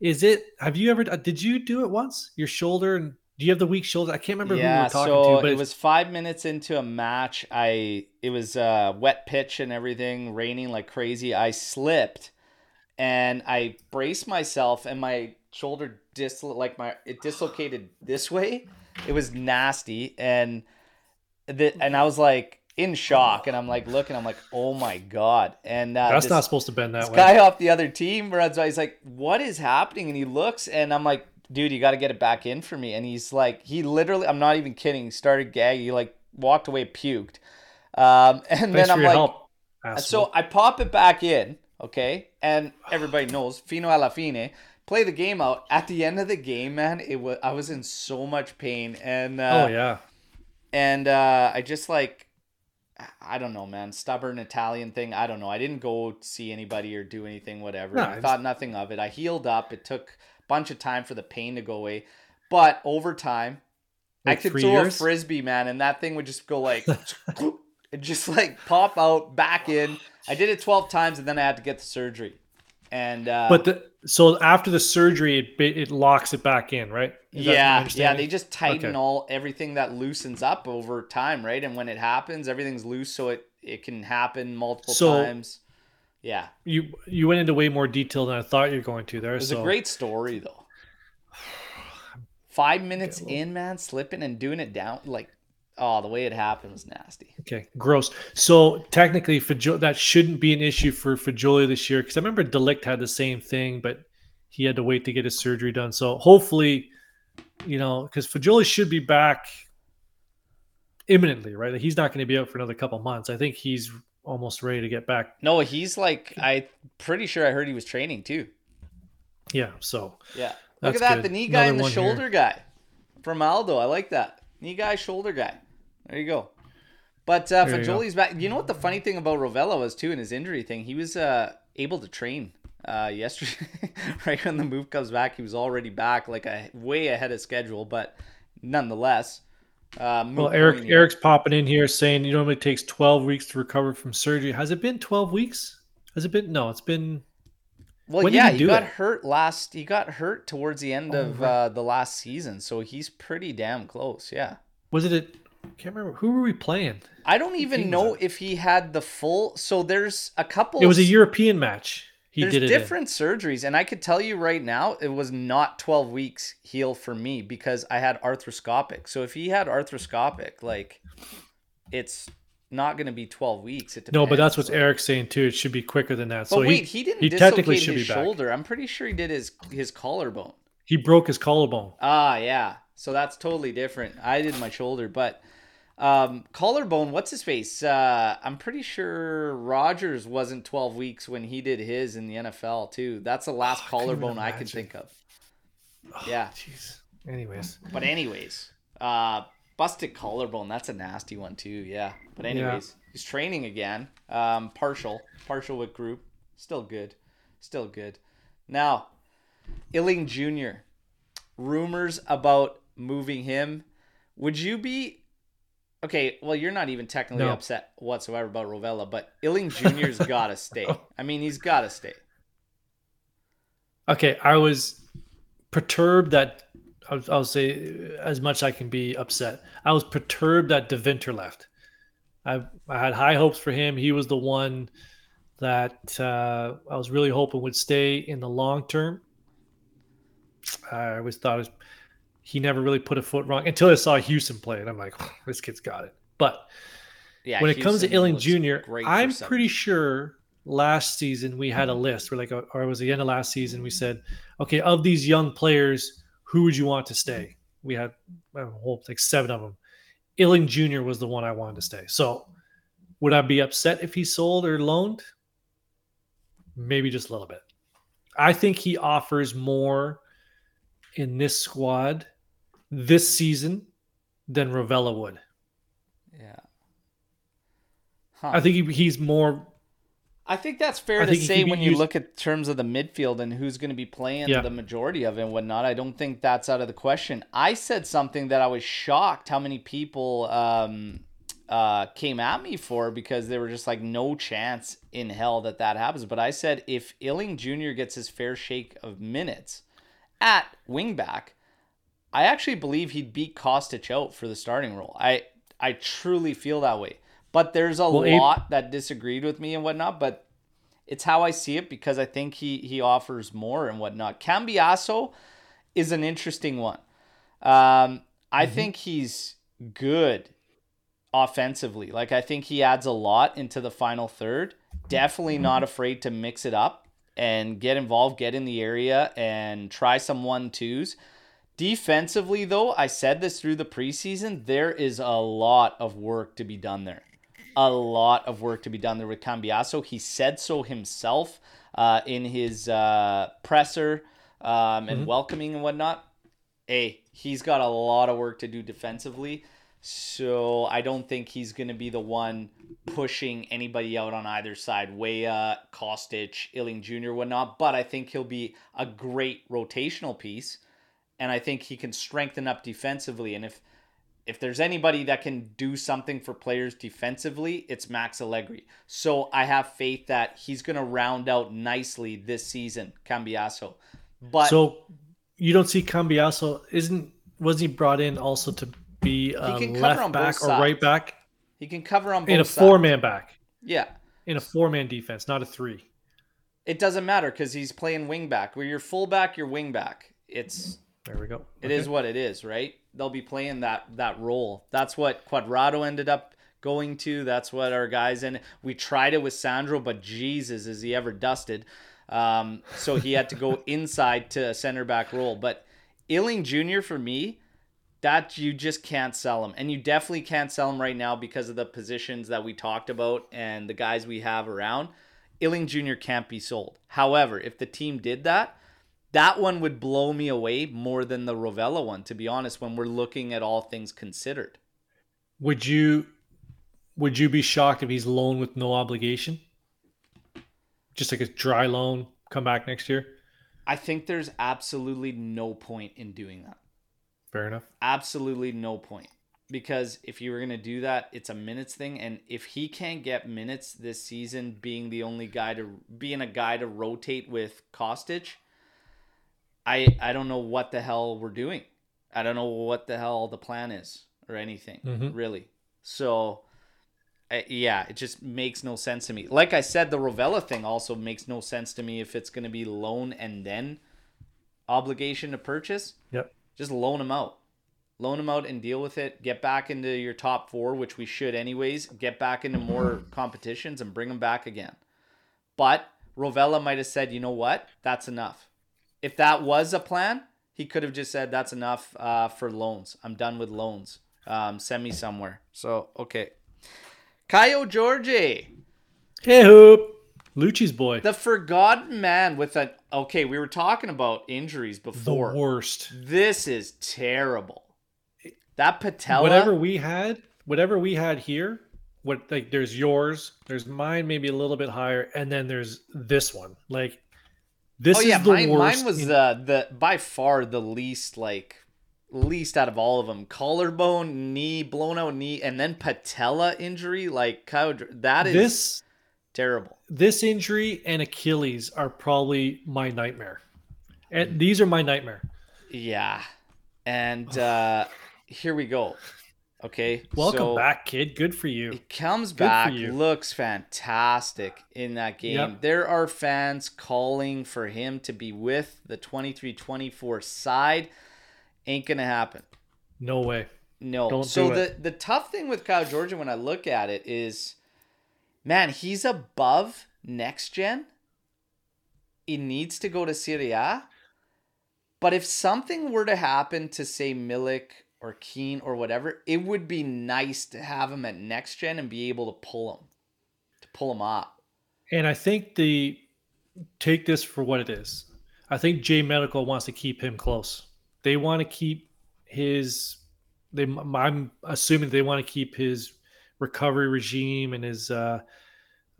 Is it? Have you ever? Did you do it once? Your shoulder and do you have the weak shoulder? I can't remember who we yeah, were talking so to, but it was five minutes into a match. I it was uh, wet pitch and everything, raining like crazy. I slipped, and I braced myself, and my shoulder dislo like my it dislocated this way. It was nasty, and the, and I was like in shock, and I'm like looking, I'm like, oh my god, and uh, that's this- not supposed to bend that way. guy off the other team runs by. He's like, "What is happening?" And he looks, and I'm like, "Dude, you got to get it back in for me." And he's like, he literally, I'm not even kidding. Started gagging. He like walked away, puked. Um, and Thanks then I'm like, help. so. I pop it back in, okay, and everybody knows fino alla fine. Play the game out. At the end of the game, man, it was I was in so much pain, and uh, oh yeah, and uh, I just like I don't know, man, stubborn Italian thing. I don't know. I didn't go see anybody or do anything, whatever. No, I thought nothing of it. I healed up. It took a bunch of time for the pain to go away, but over time, I could throw years? a frisbee, man, and that thing would just go like, just like pop out back in. I did it twelve times, and then I had to get the surgery. And uh, But the so after the surgery, it it locks it back in, right? Is yeah, yeah, they just tighten Okay. all everything that loosens up over time, right? And when it happens, everything's loose, so it it can happen multiple So- times. Yeah, you you went into way more detail than I thought you were going to there. it was so a great story though. Five minutes in, man, slipping and doing it down like, oh, the way it happened was nasty. Okay, gross. So technically, Fajo- that shouldn't be an issue for Fagioli this year because I remember de Ligt had the same thing, but he had to wait to get his surgery done. So hopefully, you know, because Fagioli should be back imminently, right? Like, he's not going to be out for another couple months. I think he's almost ready to get back. No, he's like, I pretty sure I heard he was training too. Yeah. So Yeah. Look at that, good. the knee guy Another and the one here. shoulder guy from Aldo. I like that. Knee guy, shoulder guy. There you go. But uh, you. Fagioli's back. You know what the funny thing about Rovella was too in his injury thing? He was uh, able to train uh, yesterday. right when the move comes back, he was already back, like a way ahead of schedule. But nonetheless, uh, well, Eric. Eric's popping in here saying it normally takes twelve weeks to recover from surgery. Has it been twelve weeks? Has it been? No, it's been. Well, when yeah, he he, got it? hurt last. He got hurt towards the end Oh, of right. uh, the last season, so he's pretty damn close. Yeah. Was it? A, can't remember who were we playing. I don't even know if he had the full. So there's a couple. It was a European match. He There's did it. in. different surgeries, and I could tell you right now, it was not 12 weeks heal for me because I had arthroscopic. So if he had arthroscopic, like, it's not going to be 12 weeks. It No, but that's what Eric's saying too. It should be quicker than that. But so wait, he he, didn't he technically should his be back. shoulder. I'm pretty sure he did his his collarbone. he broke his collarbone. Ah, yeah. So that's totally different. I did my shoulder, but um, collarbone. What's his face? Uh, I'm pretty sure Rodgers wasn't 12 weeks when he did his in the NFL too. That's the last Oh, I couldn't even collarbone I can think of. Yeah, Jeez. Anyways, but anyways, uh, busted collarbone. That's a nasty one too. Yeah, but Yeah. anyways, he's training again. Um, partial, partial with group. Still good, still good. Now, Iling-Junior Rumors about moving him. Would you be okay? Well, you're not even technically No. upset whatsoever about Rovella, but Iling-Junior's got to stay. I mean, he's got to stay. okay. I was perturbed that I'll, I'll say as much I can be upset. I was perturbed that De Winter left. I I had high hopes for him. He was the one that uh, I was really hoping would stay in the long term. I always thought it was, he never really put a foot wrong until I saw Huijsen play, and I'm like, this kid's got it. But Yeah. when it comes to Iling-Junior, I'm pretty sure last season we had a list. We're like, uh, or it was the end of last season. We said, okay, of these young players, who would you want to stay? We had a whole like seven of them. Iling-Junior was the one I wanted to stay. So would I be upset if he sold or loaned? Maybe just a little bit. I think he offers more in this squad this season than Rovella would. Yeah. Huh. I think he, he's more I think that's fair I to say when you look at terms of the midfield and who's going to be playing Yeah. the majority of it and whatnot. I don't think that's out of the question. I said something that I was shocked how many people um, uh, came at me for because they were just like, no chance in hell that that happens. But I said if Iling-Junior gets his fair shake of minutes at wingback, I actually believe he'd beat Kostic out for the starting role. I I truly feel that way. But there's a Well, Abe- lot that disagreed with me and whatnot. But it's how I see it because I think he he offers more and whatnot. Cambiaso is an interesting one. Um, I think he's good offensively. Like I think he adds a lot into the final third. Definitely not afraid to mix it up and get involved, get in the area and try some one twos. Defensively, though, I said this through the preseason, there is a lot of work to be done there. A lot of work to be done there with Cambiaso. He said so himself uh, in his uh, presser um, and welcoming and whatnot. Hey, he's got a lot of work to do defensively. So I don't think he's going to be the one pushing anybody out on either side. Weah, Kostic, Iling-Junior, whatnot. But I think he'll be a great rotational piece. And I think he can strengthen up defensively. And if if there's anybody that can do something for players defensively, it's Max Allegri. So I have faith that he's going to round out nicely this season, Cambiaso. But so you don't see Cambiaso isn't was he brought in also to be uh, a left back or right back? He can cover on both in a four man back. Yeah. In a four man defense, not a three. It doesn't matter because he's playing wing back. Where you're fullback, you're wing back. It's there we go. It okay. is what it is, right? They'll be playing that that role. That's what Cuadrado ended up going to. That's what our guys in. We tried it with Sandro, but Jesus, is he ever dusted? Um, so he had to go inside to a center back role. But Iling-Junior for me, that you just can't sell him, and you definitely can't sell him right now because of the positions that we talked about and the guys we have around. Iling-Junior can't be sold. However, if the team did that, that one would blow me away more than the Rovella one, to be honest, when we're looking at all things considered. Would you would you be shocked if he's loaned with no obligation? Just like a dry loan, come back next year? I think there's absolutely no point in doing that. Fair enough. Absolutely no point because if you were going to do that, it's a minutes thing. And if he can't get minutes this season, being the only guy to being a guy to rotate with Kostic, I I don't know what the hell we're doing. I don't know what the hell the plan is or anything mm-hmm. really. So. yeah, it just makes no sense to me. Like I said, the Rovella thing also makes no sense to me if it's going to be loan and then obligation to purchase. Yep. Just loan them out loan them out and deal with it. Get back into your top four, which we should anyways. Get back into more competitions and bring them back again. But Rovella might have said, you know what, that's enough. If that was a plan, he could have just said, that's enough uh, for loans. I'm done with loans. Um, send me somewhere. So okay, Kaio Jorge. Hey hoop. Lucci's boy. The forgotten man with a okay, we were talking about injuries before. The worst. This is terrible. That patella. Whatever we had, whatever we had here, what like there's yours, there's mine maybe a little bit higher, and then there's this one. Like this oh, yeah, is the mine, worst. Mine was in... the the by far the least like least out of all of them. Collarbone, knee, blown out knee, and then patella injury. Like Kyle, that is this terrible. This injury and Achilles are probably my nightmare. And these are my nightmare. Yeah. And uh here we go. Okay. Welcome so back, kid. Good for you. He comes Good back, looks fantastic in that game. Yep. There are fans calling for him to be with the 23 24 side. Ain't going to happen. No way. No. Don't so the, it. the tough thing with Kyle Georgian when I look at it is, man, he's above next gen. He needs to go to Serie A. But if something were to happen to, say, Milik or Keen or whatever, it would be nice to have him at next gen and be able to pull him, to pull him up. And I think the take this for what it is. I think J Medical wants to keep him close. They want to keep his. They, I'm assuming they want to keep his recovery regime and his uh,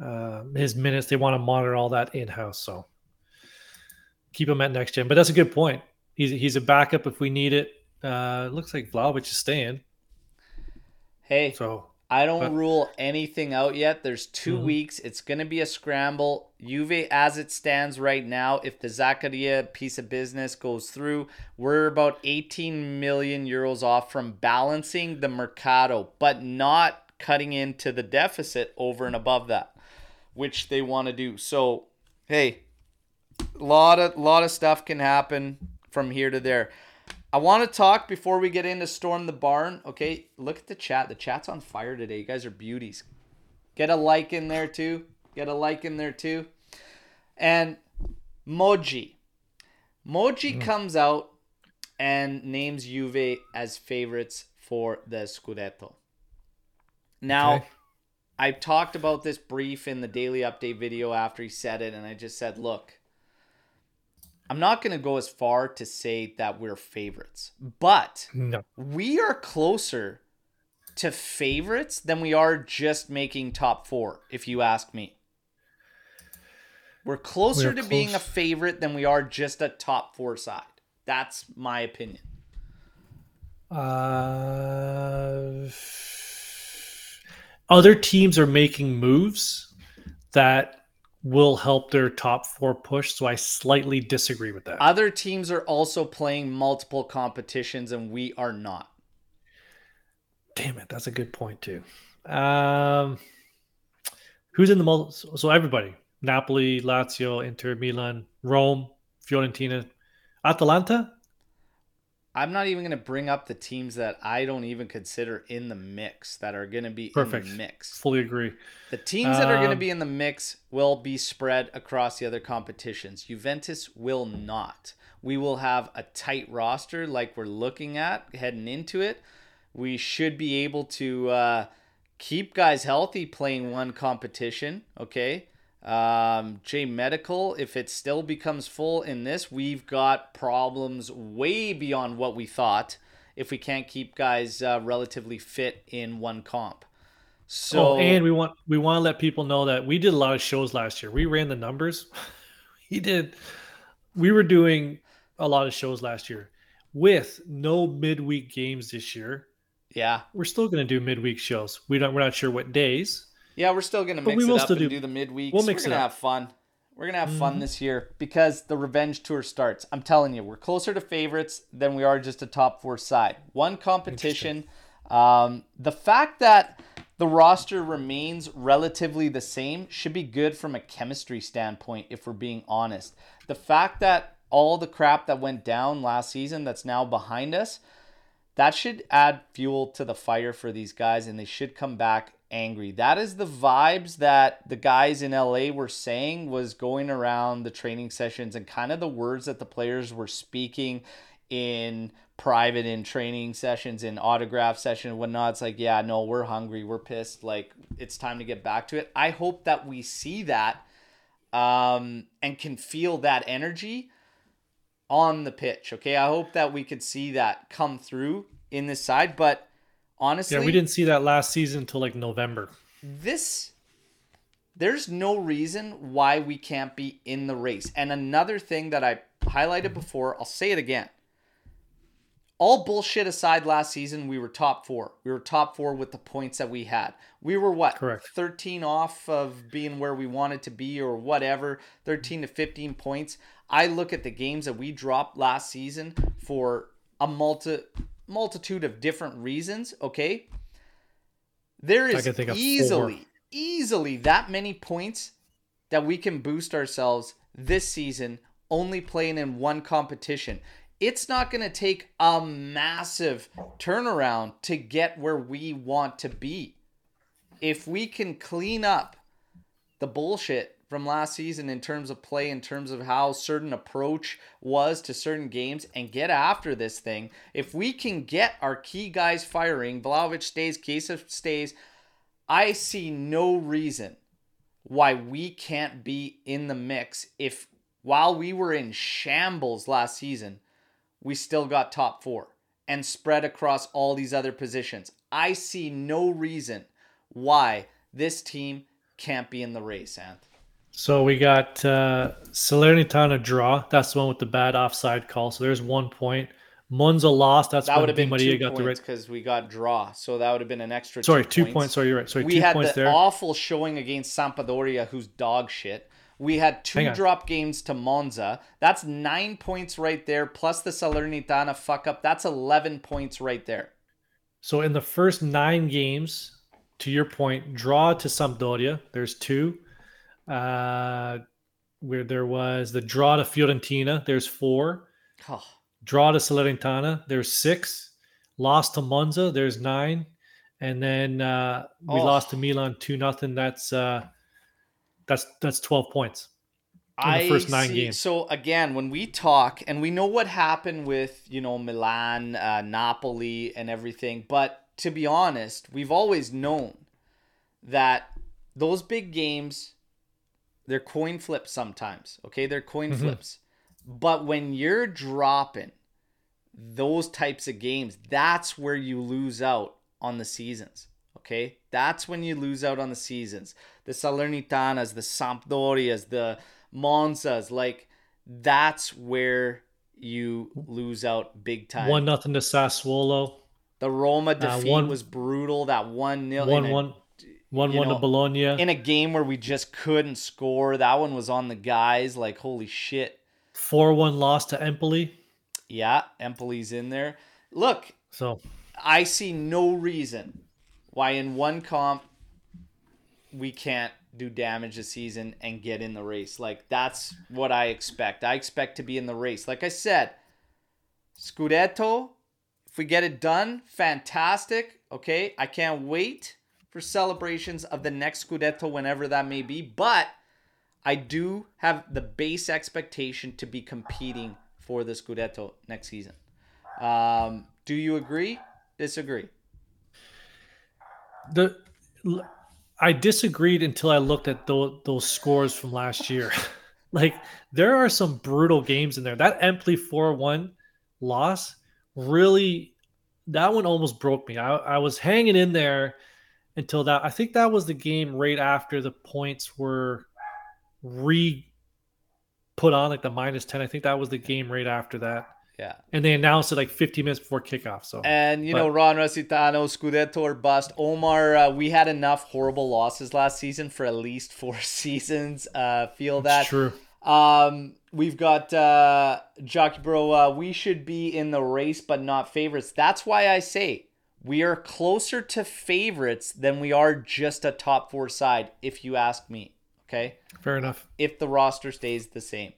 uh, his minutes. They want to monitor all that in house. So keep him at next gen. But that's a good point. He's he's a backup if we need it. Uh, looks like Vlahovic is staying. Hey, so I don't but, rule anything out yet. There's 2 mm-hmm. weeks. It's going to be a scramble. Juve, as it stands right now, if the Zakaria piece of business goes through, we're about 18 million euros off from balancing the mercato, but not cutting into the deficit over and above that, which they want to do. So, hey, a lot of lot of stuff can happen from here to there. I want to talk before we get into Storm the Barn. Okay, look at the chat. The chat's on fire today. You guys are beauties. Get a like in there too. Get a like in there too. And Moggi. Moggi mm. comes out and names Juve as favorites for the Scudetto. Now, okay. I talked about this brief in the daily update video after he said it, and I just said, look, I'm not going to go as far to say that we're favorites, but no. we are closer to favorites than we are just making top four, if you ask me. We're closer we're to close. being a favorite than we are just a top four side. That's my opinion. Uh, other teams are making moves that will help their top four push. So I slightly disagree with that. Other teams are also playing multiple competitions, and we are not. Damn it, that's a good point too. Um, who's in the multi? So everybody: Napoli, Lazio, Inter, Milan, Rome, Fiorentina, Atalanta. I'm not even going to bring up the teams that I don't even consider in the mix that are going to be Perfect. in the mix. Fully agree. The teams that are going to Um, be in the mix will be spread across the other competitions. Juventus will not. We will have a tight roster like we're looking at heading into it. We should be able to uh, keep guys healthy playing one competition. Okay. Um, J Medical, if it still becomes full in this, we've got problems way beyond what we thought if we can't keep guys uh, relatively fit in one comp. So oh, and we want we want to let people know that we did a lot of shows last year. We ran the numbers. he did. We were doing a lot of shows last year with no midweek games this year. yeah, We're still going to do midweek shows. We don't. We're not sure what days. Yeah, we're still gonna mix it up and do, do- the midweeks. we'll mix we're gonna up. have fun. We're gonna have fun Mhm. this year because the revenge tour starts. I'm telling you, we're closer to favorites than we are just a top four side. One competition. Um, the fact that the roster remains relatively the same should be good from a chemistry standpoint, if we're being honest. The fact that all the crap that went down last season that's now behind us, that should add fuel to the fire for these guys and they should come back angry. That is the vibes that the guys in LA were saying was going around the training sessions and kind of the words that the players were speaking in private in training sessions in autograph session and whatnot. It's like, yeah, no, we're hungry, we're pissed, like it's time to get back to it. I hope that we see that um, and can feel that energy on the pitch. Okay, I hope that we could see that come through in this side. But honestly, Yeah, we didn't see that last season until like November. this there's no reason why we can't be in the race. And another thing that I highlighted before, I'll say it again. All bullshit aside, last season we were top four. We were top four with the points that we had. We were what? Correct. 13 off of being where we wanted to be or whatever, 13 to 15 points. I look at the games that we dropped last season for a multi multitude of different reasons, okay? There is can think of easily, easily that many points that we can boost ourselves this season only playing in one competition. It's not going to take a massive turnaround to get where we want to be. If we can clean up the bullshit from last season in terms of play, in terms of how certain approach was to certain games, and get after this thing. If we can get our key guys firing, Vlahovic stays, Kasich stays, I see no reason why we can't be in the mix if while we were in shambles last season, we still got top four and spread across all these other positions. I see no reason why this team can't be in the race, Ant. So we got uh, Salernitana draw. That's the one with the bad offside call. So there's one point. Monza lost. That's That would have been Maria two got points because we got draw. So that would have been an extra. Sorry, two two points. Sorry, you're right. Sorry, we two had points the there. awful showing against Sampdoria, who's dog shit. We had two drop games to Monza. That's nine points right there, plus the Salernitana fuck up. That's eleven points right there. So in the first nine games, to your point, draw to Sampdoria. There's two. Uh, where there was the draw to Fiorentina. There's four. Oh, Draw to Salernitana. There's six. Lost to Monza. There's nine. And then uh, we Oh. lost to Milan two nothing. That's uh, that's that's twelve points. in the I first nine see. games. So again, when we talk, and we know what happened with you know Milan, uh, Napoli, and everything, but to be honest, we've always known that those big games, they're coin flips sometimes. Okay, they're coin Mhm. flips, but when you're dropping those types of games, that's where you lose out on the seasons. Okay, that's when you lose out on the seasons. The Salernitanas, the Sampdorias, the Monzas, like that's where you lose out big time. One nothing to Sassuolo. the Roma defeat one- was brutal. That one nil. One one. One one to Bologna. in a game where we just couldn't score. That one was on the guys. Like holy shit. Four one loss to Empoli. Yeah, Empoli's in there. Look, So I see no reason why in one comp we can't do damage this season and get in the race. Like that's what I expect. I expect to be in the race. Like I said, Scudetto, if we get it done, fantastic. Okay, I can't wait for celebrations of the next Scudetto whenever that may be, but I do have the base expectation to be competing for the Scudetto next season. Um, do you agree? Disagree? the I disagreed until I looked at those, those scores from last year. like there are some brutal games in there. That Empoli 4-1 loss really that one almost broke me. I, I was hanging in there until that I think that was the game right after the points were re put on like the minus 10. I think that was the game right after that. Yeah. And they announced it like 50 minutes before kickoff. So And, you But- know, Ron Rositano, Scudetto or bust. Omar, uh, we had enough horrible losses last season for at least four seasons. Uh, feel it's that. true. Um, we've got uh, Jockey Bro. Uh, we should be in the race, but not favorites. That's why I say we are closer to favorites than we are just a top four side, if you ask me. Okay. Fair enough. if the roster stays the same.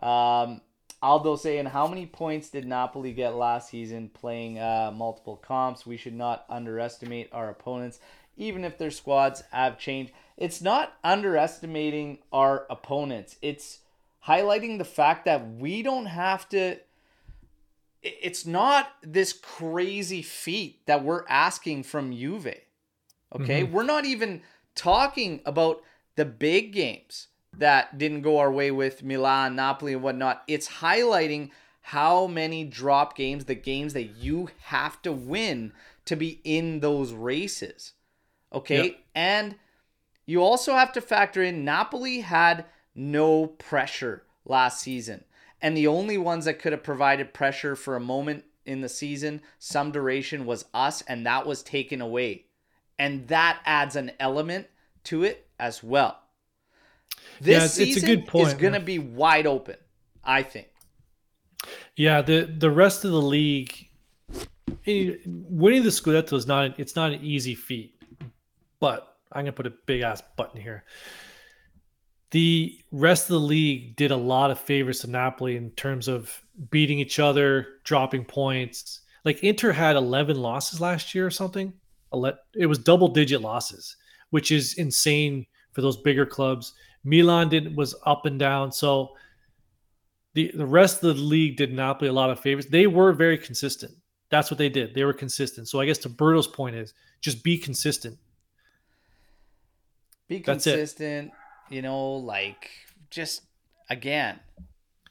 Um, Aldo saying, how many points did Napoli get last season playing uh, multiple comps? We should not underestimate our opponents, even if their squads have changed. It's not underestimating our opponents. It's highlighting the fact that we don't have to. It's not this crazy feat that we're asking from Juve. Okay, mm-hmm. we're not even talking about the big games that didn't go our way with Milan, Napoli, and whatnot. It's highlighting how many drop games, the games that you have to win to be in those races. Okay, Yep. and you also have to factor in Napoli had no pressure last season. And the only ones that could have provided pressure for a moment in the season, some duration, was us, and that was taken away. And that adds an element to it as well. This Yeah, it's- it's a season good point, is going to be wide open, I think. Yeah, the the rest of the league, eh, winning the Scudetto is not it's not an easy feat, but I'm gonna put a big ass button here. The rest of the league did a lot of favors to Napoli in terms of beating each other, dropping points. Like Inter had 11 losses last year or something. It was double digit losses, which is insane for those bigger clubs. Milan did was up and down. So the the rest of the league did Napoli a lot of favors. They were very consistent. That's what they did. They were consistent. So I guess to Berto's point is just be consistent. Be That's it. consistent, you know, like just again,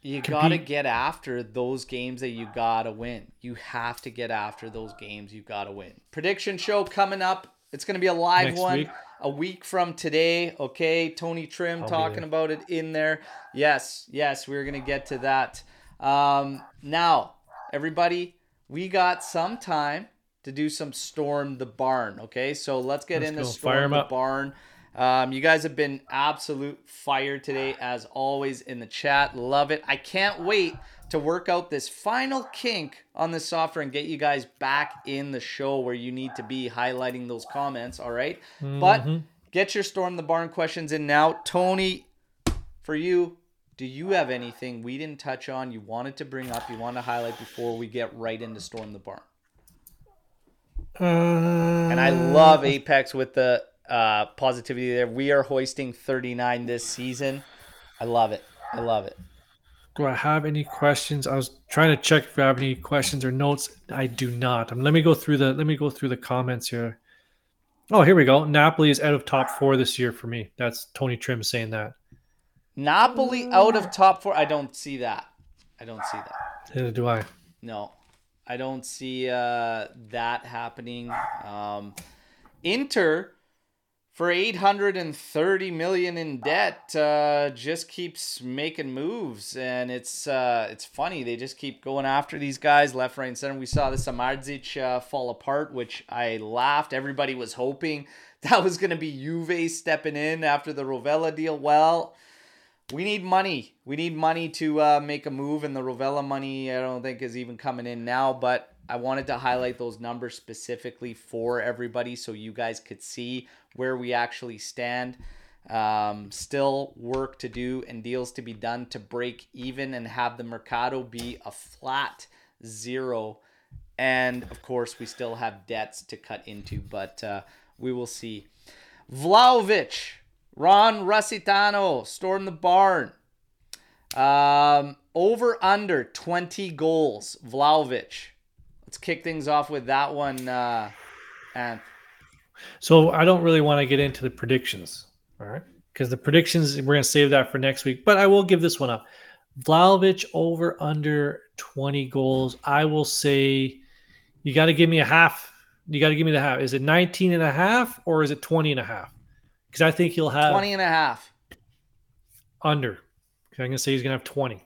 you got to get after those games that you got to win. You have to get after those games you got to win. Prediction show coming up. It's going to be a live Next one week. a week from today. Okay, Tony Trim I'll talking about it in there. Yes, yes, we're going to get to that. Um, now, everybody, we got some time to do some Storm the Barn. Okay, so let's get Let's into. Storm the up. Barn. Um, you guys have been absolute fire today, as always, in the chat. Love it. I can't wait to work out this final kink on this software and get you guys back in the show where you need to be highlighting those comments. All right? But Mhm. get your Storm the Barn questions in now. Tony, for you, do you have anything we didn't touch on you wanted to bring up, you want to highlight before we get right into Storm the Barn? And I love Apex with the uh, positivity there. We are hoisting 39 this season. I love it. I love it. Do I have any questions? I was trying to check if I have any questions or notes. I do not. Um, let me go through the let me go through the comments here. Oh, here we go. Napoli is out of top four this year for me. That's Tony Trim saying that. Napoli out of top four. I don't see that. I don't see that. Neither do I. No, I don't see uh, that happening. Um, Inter, for 830 million in debt uh, just keeps making moves. And it's uh, it's funny they just keep going after these guys left right and center. We saw the Samardzic uh, fall apart which I laughed. Everybody was hoping that was going to be Juve stepping in after the Rovella deal. Well we need money. We need money to uh, make a move and the Rovella money I don't think is even coming in now. But I wanted to highlight those numbers specifically for everybody so you guys could see where we actually stand. Um, still work to do and deals to be done to break even and have the Mercato be a flat zero. And of course, we still have debts to cut into, but uh, we will see. Vlahovic, Ron Rusitano, storm the barn. Um, over under 20 goals, Vlahovic. Let's kick things off with that one, uh, and so I don't really want to get into the predictions, all right? Because the predictions we're gonna save that for next week. But I will give this one up. Vlahovic over under 20 goals. I will say you got to give me a half. You got to give me the half. Is it 19 and a half or is it 20 and a half? Because I think he'll have 20 and a half. Under. I'm going to say he's going to have 20.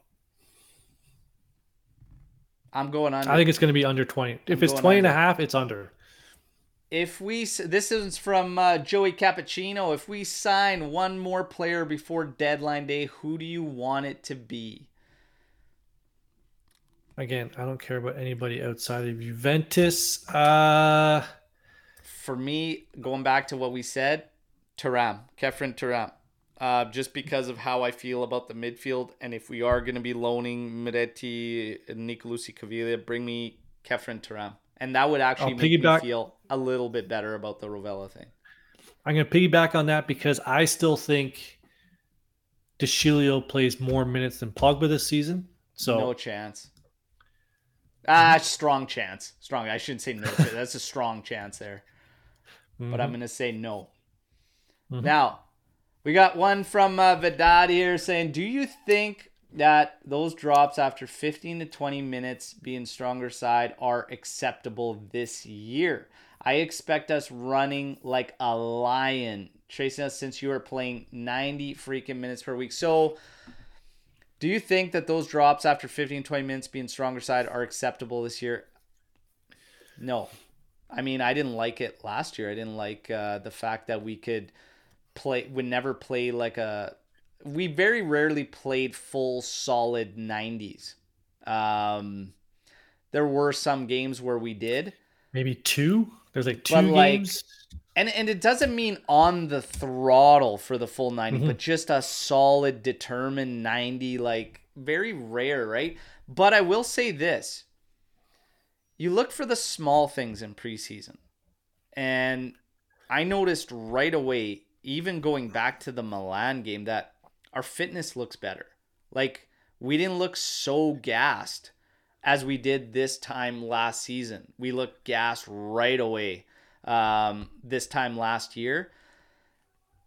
I'm going under. I think it's going to be under 20. If I'm it's going 20 and a half, it's under. If we this is from uh, Joey Cappuccino. If we sign one more player before deadline day, who do you want it to be? Again, I don't care about anybody outside of Juventus. Uh, For me, going back to what we said, Thuram, Khéphren Thuram. Uh, just because of how I feel about the midfield, and if we are going to be loaning Miretti and Nicolussi Caviglia, bring me Khéphren Thuram. And that would actually I'll make me feel a little bit better about the Rovella thing. I'm going to piggyback on that because I still think De Sciglio plays more minutes than Pogba this season. So no chance. Ah, strong chance. Strong. I shouldn't say no. That's a strong chance there. But I'm Mhm. going to say no. Mhm. Now, we got one from uh, Vedad here saying, "Do you think that those drops after 15 to 20 minutes being stronger side are acceptable this year? I expect us running like a lion, chasing us since you are playing 90 freaking minutes per week." So, do you think that those drops after 15 20 minutes being stronger side are acceptable this year? No. I mean, I didn't like it last year. I didn't like uh, the fact that we could play would never play like a we very rarely played full solid 90s. Um there were some games where we did. maybe two. There's like two like, games. And and it doesn't mean on the throttle for the full 90, Mhm. but just a solid determined 90 like very rare, right? But I will say this. You look for the small things in preseason. And I noticed right away even going back to the Milan game that our fitness looks better. Like we didn't look so gassed as we did this time last season. We looked gas right away um, this time last year.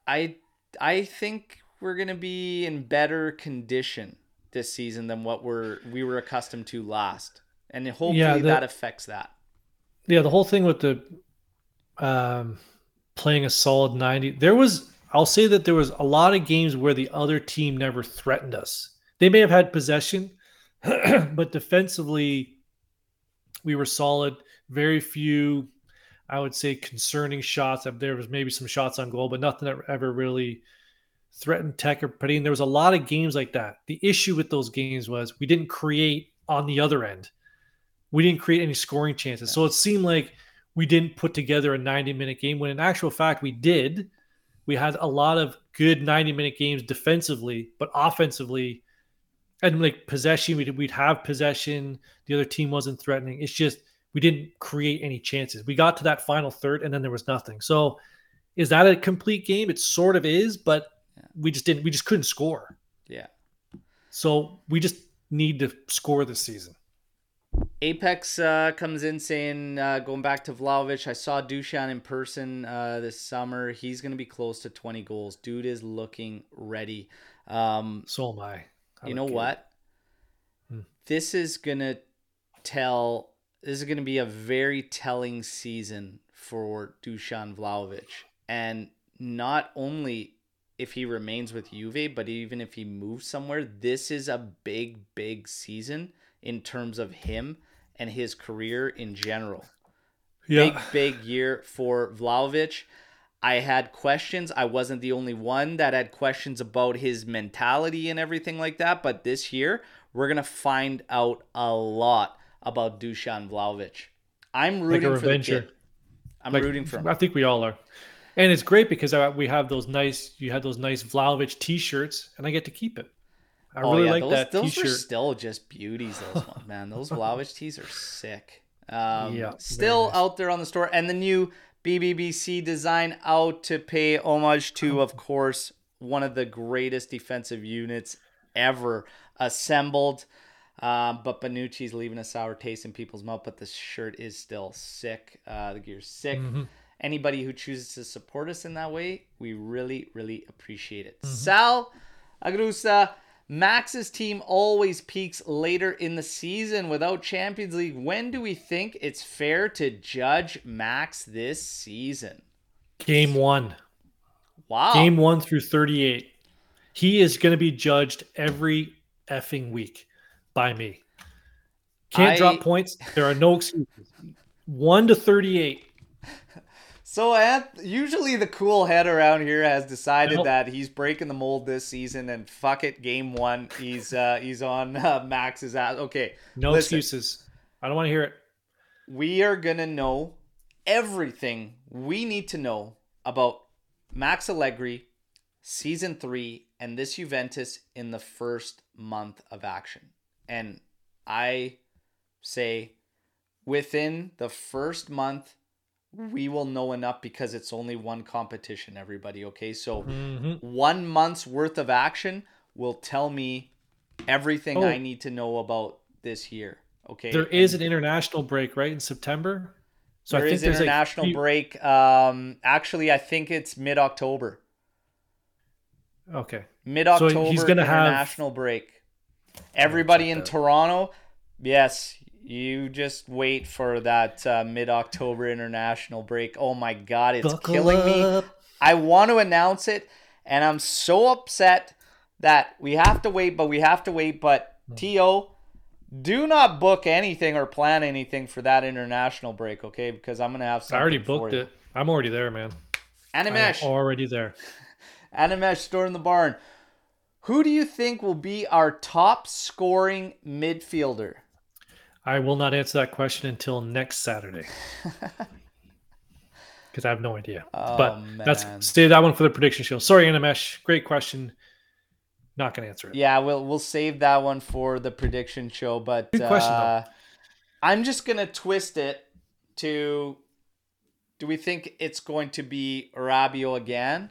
I I think we're gonna be in better condition this season than what we're we were accustomed to last, and hopefully Yeah, the- that affects that. Yeah, the whole thing with the um, playing a solid 90. There was, I'll say that there was a lot of games where the other team never threatened us. They may have had possession, but defensively, we were solid. Very few, I would say, concerning shots. There was maybe some shots on goal, but nothing that ever really threatened Tech or Padine. There was a lot of games like that. The issue with those games was we didn't create on the other end. We didn't create any scoring chances. So it seemed like we didn't put together a 90 minute game when in actual fact we did. We had a lot of good 90 minute games defensively, but offensively, and like possession, we'd, we'd have possession. The other team wasn't threatening. It's just we didn't create any chances. We got to that final third and then there was nothing. So is that a complete game? It sort of is, but we just didn't, we just couldn't score. Yeah. So we just need to score this season. Apex uh, comes in saying, uh, going back to Vlahovic, I saw Dushan in person uh, this summer. He's going to be close to 20 goals. Dude is looking ready. Um, So am I. I you know care. what? Hmm. This is going to tell, this is going to be a very telling season for Dushan Vlahovic. And not only if he remains with Juve, but even if he moves somewhere, this is a big, big season in terms of him and his career in general. Big, big year for Vlahovic. I had questions. I wasn't the only one that had questions about his mentality and everything like that. But this year, we're going to find out a lot about Dusan Vlahovic. I'm rooting like for the kid. I'm like, rooting for him. I think we all are. And it's great because we have those nice, you had those nice Vlahovic t-shirts and I get to keep it. I oh, really yeah, like those, that those t-shirt. are still just beauties. Those ones, man. Those Vlahovic tees are sick. Um, Yeah, still nice. out there on the store, and the new BBBC design out to pay homage to, of course, one of the greatest defensive units ever assembled. Um, but Bonucci's leaving a sour taste in people's mouth. But the shirt is still sick. Uh, the gear's sick. Mhm. Anybody who chooses to support us in that way, we really, really appreciate it. Mm-hmm. Sal Agrusa, Max's team always peaks later in the season without Champions League. When do we think it's fair to judge Max this season? Game one. Wow. Game one through 38. He is going to be judged every effing week by me. Can't I- drop points. There are no excuses. One to 38. So Anth- usually the cool head around here has decided Nope. that he's breaking the mold this season and fuck it, game one, he's uh, he's on uh, Max's ass. Okay, No Listen. excuses. I don't want to hear it. we are gonna know everything we need to know about Max Allegri, season three, and this Juventus in the first month of action. And I say within the first month, we will know enough because it's only one competition, everybody. Okay. So Mhm. one month's worth of action will tell me everything Oh. I need to know about this year. Okay. There is And- an international break, right, in September? So there I think is there's like international break. Um, actually, I think it's mid October. Okay. Mid October he's gonna have- international break. Everybody in. Toronto, yes, you just wait for that uh, mid October international break. Oh my God, it's Buckle killing me. I want to announce it, and I'm so upset that we have to wait, but we have to wait. But Hmm. To, do not book anything or plan anything for that international break, okay? Because I'm gonna have some. I already booked it. I'm already there, man. I'm Animesh, already there. Animesh, store in the barn. Who do you think will be our top scoring midfielder? I will not answer that question until next Saturday. Because I have no idea. Oh, but man. that's save that one for the prediction show. Sorry, Animesh. Great question. Not gonna answer it. Yeah, we'll we'll save that one for the prediction show. But Good question, uh, I'm just gonna twist it to. Do we think it's going to be Rabiot again?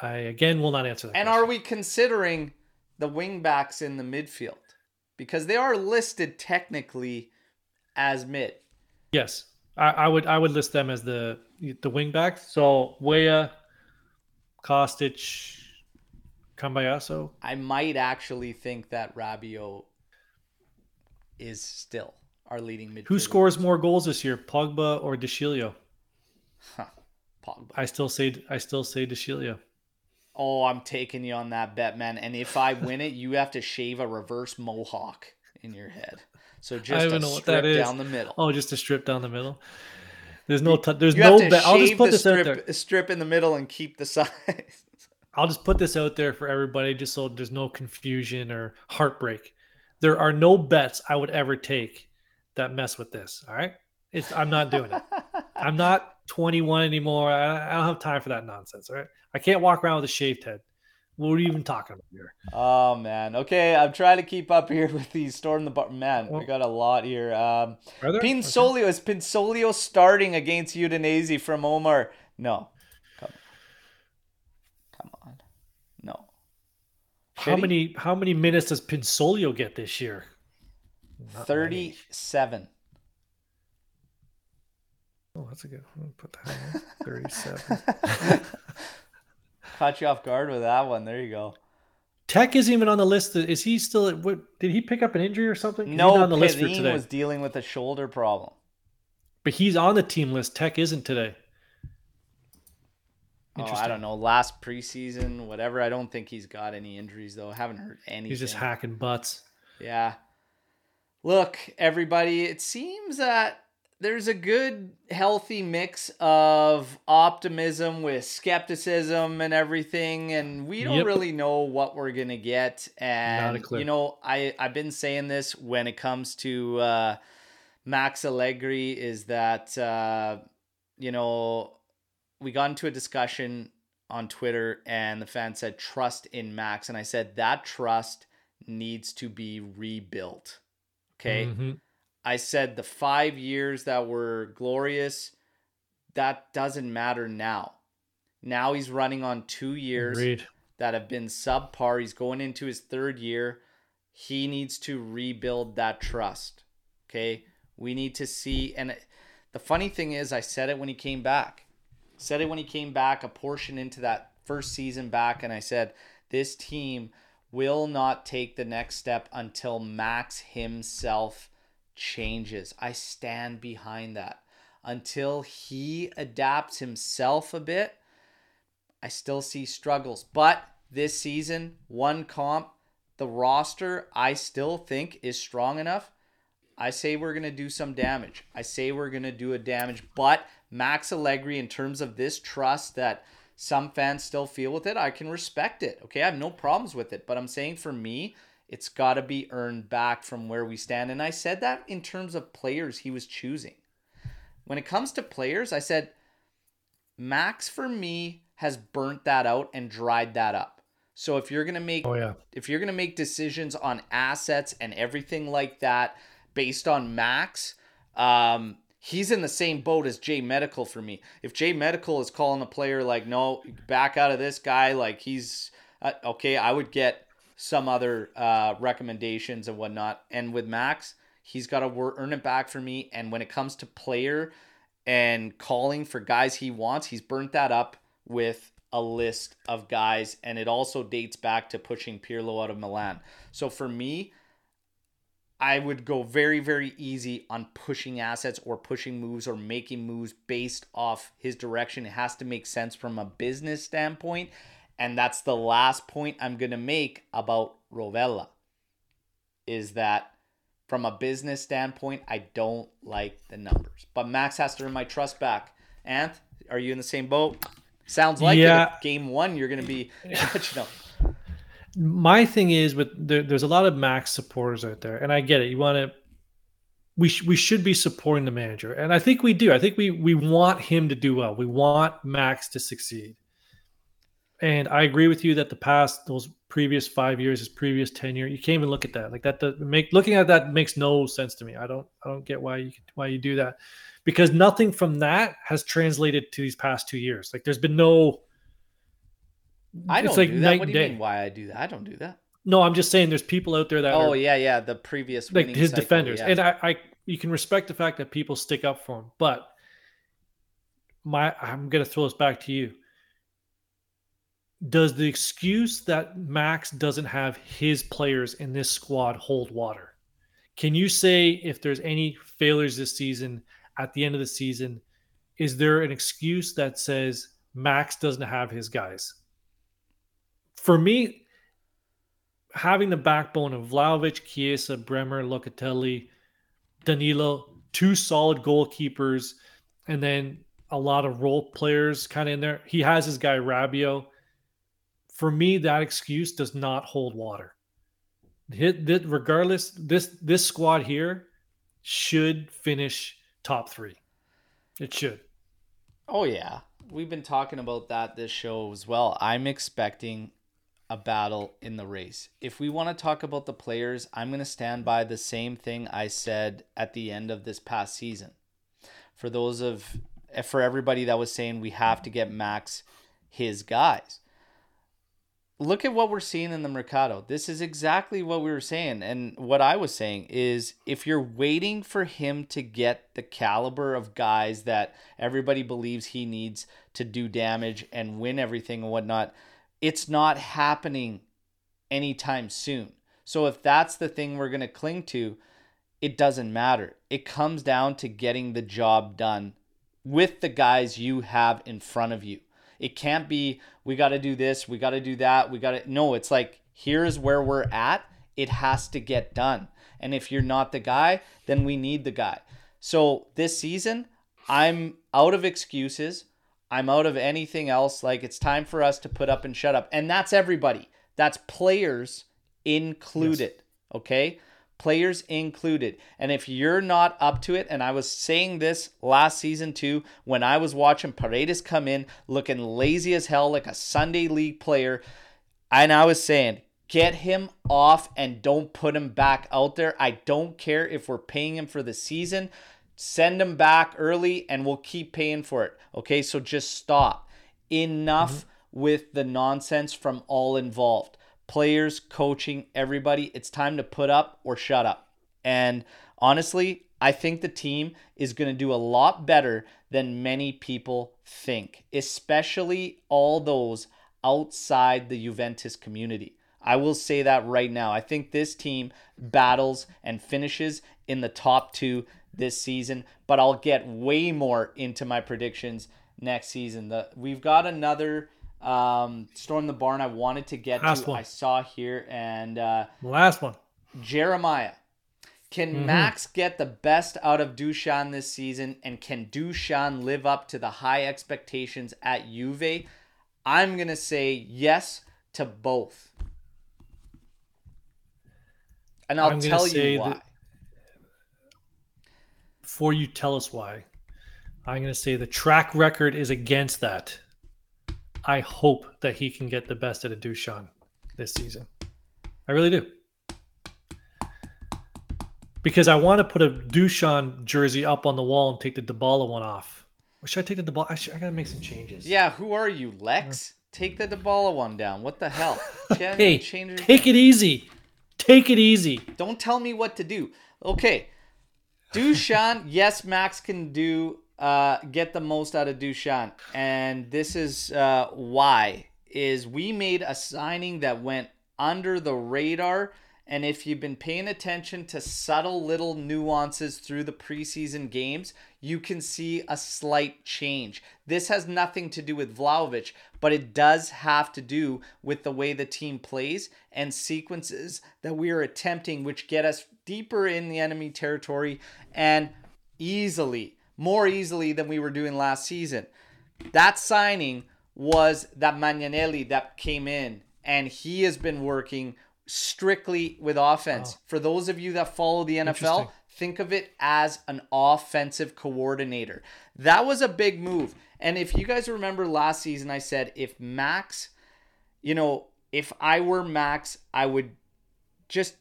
I again will not answer that. And question. are we considering the wingbacks in the midfield? Because they are listed technically as mid. Yes, I, I would. I would list them as the the wing backs. So Weah, Kostic, Cambiaso. I might actually think that Rabiot is still our leading midfielder. Who scores more goals this year, Pogba or De Sciglio? Huh, Pogba. I still say. I still say De Sciglio. Oh, I'm taking you on that bet, man. And if I win it, you have to shave a reverse mohawk in your head. So just a know what strip that is. down the middle. Oh, just a strip down the middle. There's no. T- there's you no. bet. I'll just put this out strip, there. strip in the middle and keep the size. I'll just put this out there for everybody, just so there's no confusion or heartbreak. There are no bets I would ever take that mess with this. All right, it's. I'm not doing it. I'm not 21 anymore. I, I don't have time for that nonsense. All right, I can't walk around with a shaved head. What are you even talking about here? Oh man. Okay, I'm trying to keep up here with these storm the bar. Man, we got a lot here. Um? Pinsoglio is Pinsoglio starting against Udinese from Omar? No. Come. Come on. No. How he? many? How many minutes does Pinsoglio get this year? Not many. 37. Oh, that's a good. I'll put that in. Thirty-seven. Caught you off guard with that one. There you go. Tech isn't even on the list. Is he still? At, what did he pick up an injury or something? 'Cause he's No, not on the list for Pedine today. was dealing with a shoulder problem. But he's on the team list. Tech isn't today. Oh, I don't know. Last preseason, whatever. I don't think he's got any injuries though. I haven't heard anything. He's just hacking butts. Yeah. Look, everybody, it seems that there's a good, healthy mix of optimism with skepticism and everything, and we don't Yep. really know what we're gonna get. And you know, I I've been saying this when it comes to uh, Max Allegri is that uh, you know we got into a discussion on Twitter, and the fan said trust in Max, and I said that trust needs to be rebuilt. Okay. Mhm. I said the five years that were glorious, that doesn't matter now. Now he's running on two years Agreed. that have been subpar. He's going into his third year. He needs to rebuild that trust. Okay. We need to see. And the funny thing is, I said it when he came back. Said it when he came back, a portion into that first season back. And I said, this team will not take the next step until Max himself changes. I stand behind that. Until he adapts himself a bit, I still see struggles. But this season, one comp, the roster, I still think is strong enough. I say we're going to do some damage. I say we're going to do a damage. But Max Allegri, in terms of this trust that some fans still feel with it, I can respect it. Okay. I have no problems with it. But I'm saying for me, it's got to be earned back from where we stand. And I said that in terms of players he was choosing. When it comes to players, I said Max for me has burnt that out and dried that up. So if you're gonna make Oh yeah. if you're gonna make decisions on assets and everything like that based on Max, um, he's in the same boat as Jay Medical for me. If Jay Medical is calling a player like, no, back out of this guy, like he's uh, okay, I would get some other uh, recommendations and whatnot. And with Max, he's got to earn it back for me. And when it comes to player and calling for guys he wants, he's burnt that up with a list of guys. And it also dates back to pushing Pirlo out of Milan. So for me, I would go very, very easy on pushing assets or pushing moves or making moves based off his direction. It has to make sense from a business standpoint. And that's the last point I'm going to make about Rovella is that from a business standpoint, I don't like the numbers. But Max has to earn my trust back. Anth, are you in the same boat? Sounds like Yeah. it. Game one, you're going to be, you know, my thing is with there, there's a lot of max supporters out there and i get it you want to we, sh- we should be supporting the manager and i think we do i think we we want him to do well we want max to succeed and i agree with you that the past those previous five years his previous tenure you can't even look at that like that does make looking at that makes no sense to me i don't i don't get why you why you do that because nothing from that has translated to these past two years like there's been no I don't it's like do that. night What do you day. mean why I do that? I don't do that. no i'm just saying there's people out there that Oh are yeah, yeah. The previous like his cycle, defenders, yeah. and I, I, you can respect the fact that people stick up for him, but my, I'm gonna throw this back to you. Does the excuse that Max doesn't have his players in this squad hold water? Can you say if there's any failures this season at the end of the season, is there an excuse that says Max doesn't have his guys? For me, having the backbone of Vlahovic, Chiesa, Bremer, Locatelli, Danilo, two solid goalkeepers, and then a lot of role players kind of in there. He has his guy Rabiot. For me, that excuse does not hold water. Hit that regardless, this this squad here should finish top three. It should. Oh yeah, we've been talking about that this show as well. I'm expecting a battle in the race. If we want to talk about the players, I'm going to stand by the same thing I said at the end of this past season. For those of for everybody that was saying we have to get Max his guys. Look at what we're seeing in the Mercato. This is exactly what we were saying. And what I was saying is if you're waiting for him to get the caliber of guys that everybody believes he needs to do damage and win everything and whatnot, it's not happening anytime soon. So if that's the thing we're going to cling to, it doesn't matter. It comes down to getting the job done with the guys you have in front of you. It can't be we got to do this, we got to do that, we got to No, it's like here's where we're at. It has to get done. And if you're not the guy, then we need the guy. So this season, I'm out of excuses. I'm out of anything else. Like it's time for us to put up and shut up. And that's everybody. That's players included. Yes. Okay? Players included. And if you're not up to it, and I was saying this last season too, when I was watching Paredes come in looking lazy as hell like a Sunday league player, and I was saying, get him off and don't put him back out there. I don't care if we're paying him for the season. Send him back early and we'll keep paying for it. Okay, so just stop. Enough mm-hmm. with the nonsense from all involved players, coaching, everybody. It's time to put up or shut up. And honestly, I think the team is going to do a lot better than many people think, especially all those outside the Juventus community. I will say that right now. I think this team battles and finishes in the top two this season, but I'll get way more into my predictions next season. The we've got another um, Storm the Barn I wanted to get last to. One. I saw here and uh, last one. Jeremiah. Can mm-hmm. Max get the best out of Dusan this season, and can Dusan live up to the high expectations at Juve? I'm gonna say yes to both, and I'll tell you why. before you tell us why, I'm gonna say the track record is against that. I hope that he can get the best out of Dushan this season. I really do. Because I want to put a Dushan jersey up on the wall and take the Dybala one off. Or should I take the Dybala? I, should, I gotta make some changes. Yeah, who are you, Lex? Uh, take the Dybala one down. What the hell? hey, take it easy. Take it easy. Don't tell me what to do. Okay. Dushan, yes, Max can do uh, get the most out of Dusan, and this is uh, why is we made a signing that went under the radar. And if you've been paying attention to subtle little nuances through the preseason games, you can see a slight change. This has nothing to do with Vlahovic, but it does have to do with the way the team plays and sequences that we are attempting, which get us deeper in the enemy territory and easily more easily than we were doing last season. That signing was that Magnanelli that came in, and he has been working strictly with offense. For those of you that follow the NFL, think of it as an offensive coordinator. That was a big move. And if you guys remember last season, I said if Max, you know, if I were Max, I would just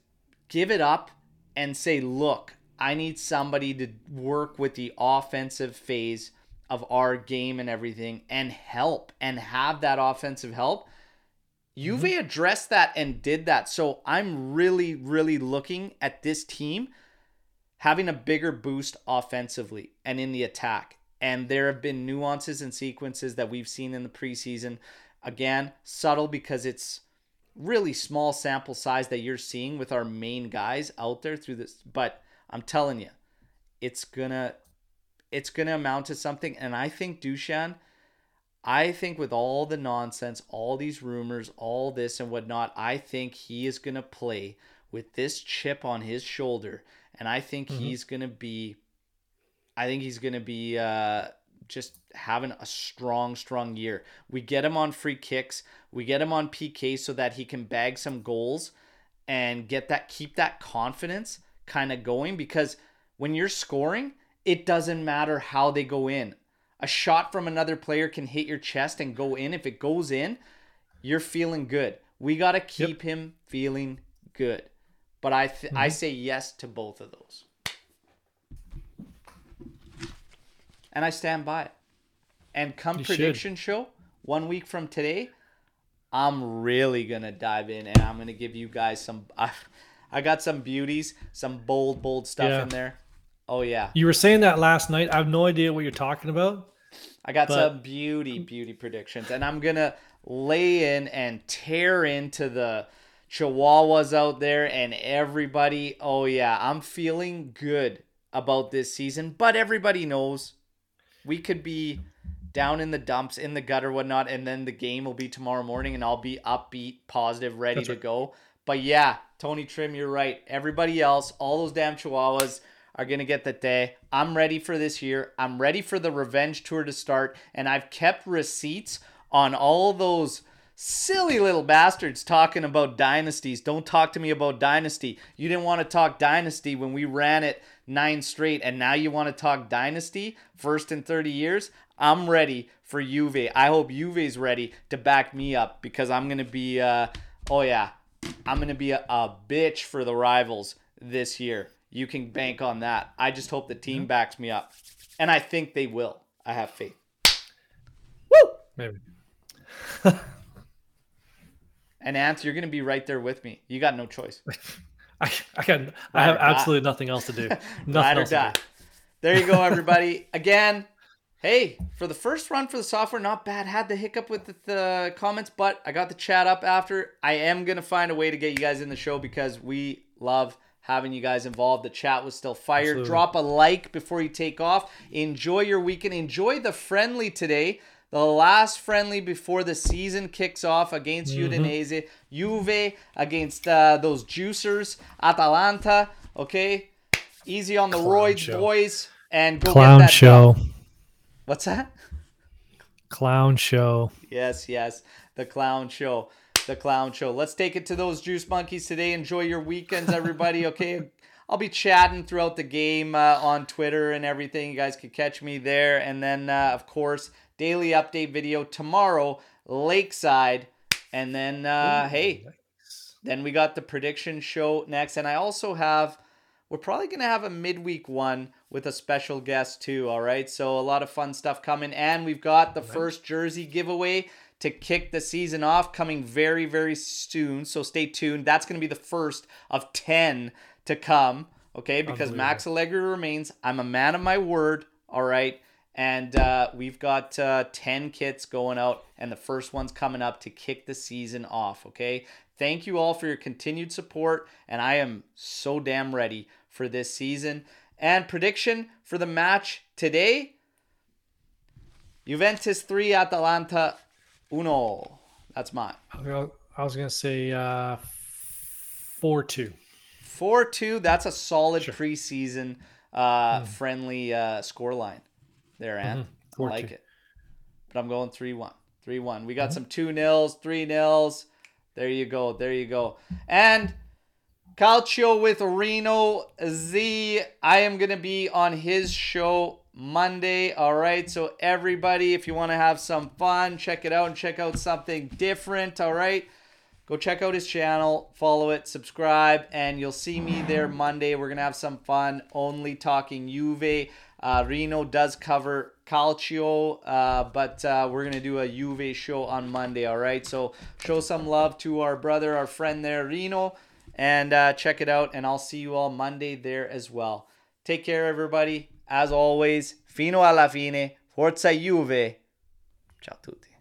give it up and say, look, I need somebody to work with the offensive phase of our game and everything and help and have that offensive help. Juve mm-hmm. addressed that and did that. So I'm really, really looking at this team having a bigger boost offensively and in the attack. And there have been nuances and sequences that we've seen in the preseason. Again, subtle because it's really small sample size that you're seeing with our main guys out there through this. But I'm telling you, it's gonna it's gonna amount to something. And I think Dusan, I think with all the nonsense, all these rumors, all this and whatnot, I think he is gonna play with this chip on his shoulder, and I think mm-hmm. he's gonna be, I think he's gonna be uh, just having a strong, strong year. We get him on free kicks, we get him on PK so that he can bag some goals and get that, keep that confidence kind of going because when you're scoring, it doesn't matter how they go in. A shot from another player can hit your chest and go in. If it goes in, you're feeling good. We got to keep yep. him feeling good. But I th- mm-hmm. I say yes to both of those. And I stand by it. And come you prediction should. show, one week from today, I'm really going to dive in and I'm going to give you guys some. Uh, I got some beauties, some bold, bold stuff yeah. in there. Oh yeah. You were saying that last night. I have no idea what you're talking about. I got but... some beauty, beauty predictions, and I'm gonna lay in and tear into the Chihuahuas out there and everybody. Oh yeah, I'm feeling good about this season, but everybody knows we could be down in the dumps, in the gutter, whatnot, and then the game will be tomorrow morning, and I'll be upbeat, positive, ready That's to right. go. But yeah, Tony Trim, you're right. Everybody else, all those damn Chihuahuas are gonna get the day. I'm ready for this year. I'm ready for the revenge tour to start, and I've kept receipts on all those silly little bastards talking about dynasties. Don't talk to me about dynasty. You didn't want to talk dynasty when we ran it nine straight, and now you want to talk dynasty first in 30 years. I'm ready for Juve. I hope Juve's ready to back me up because I'm gonna be. Uh, oh yeah, I'm gonna be a, a bitch for the rivals this year. You can bank on that. I just hope the team backs me up, and I think they will. I have faith. Woo! Maybe. And Ants, you're gonna be right there with me. You got no choice. I, I got. I have or die. absolutely nothing else to do. Ride Nothing or else to do. There you go, everybody. Again, hey, for the first run for the software, not bad. Had the hiccup with the, the comments, but I got the chat up after. I am gonna find a way to get you guys in the show because we love having you guys involved. The chat was still fired. Absolutely. Drop a like before you take off. Enjoy your weekend. Enjoy the friendly today. The last friendly before the season kicks off against Mm-hmm. Udinese, Juve against uh, those juicers, Atalanta. Okay, easy on the Clown roids, show. boys, and go Clown get that show. What's that? Clown show. Yes, yes, the clown show, the clown show. Let's take it to those juice monkeys today. Enjoy your weekends, everybody. Okay. I'll be chatting throughout the game uh, on Twitter and everything. You guys can catch me there. And then, uh, of course, daily update video tomorrow, Lakeside. And then, uh, hey, then we got the prediction show next. And I also have, we're probably going to have a midweek one with a special guest too. All right. So a lot of fun stuff coming. And we've got the first jersey giveaway to kick the season off coming very, very soon. So stay tuned. That's going to be the first of 10 to come. Okay. Because Max Allegri remains. I'm a man of my word. All right. And uh, we've got uh, 10 kits going out, and the first one's coming up to kick the season off. Okay. Thank you all for your continued support, and I am so damn ready for this season. And prediction for the match today Juventus 3, Atalanta 1. That's mine. I was gonna say uh, four two. 4 2. That's a solid Sure. preseason uh, friendly uh, score line there, Ant. I 4-2. like it. But I'm going 3 1. 3 1. We got some 2 nils, 3 nils. There you go. There you go. And Calcio with Reno Z. I am going to be on his show Monday. All right. So, everybody, if you want to have some fun, check it out and check out something different. All right. Go check out his channel, follow it, subscribe, and you'll see me there Monday. We're going to have some fun, only talking Juve. Uh, Reno does cover Calcio, uh, but uh, we're going to do a Juve show on Monday, all right? So show some love to our brother, our friend there, Reno, and uh, check it out, and I'll see you all Monday there as well. Take care, everybody. As always, fino alla fine, forza Juve. Ciao a tutti.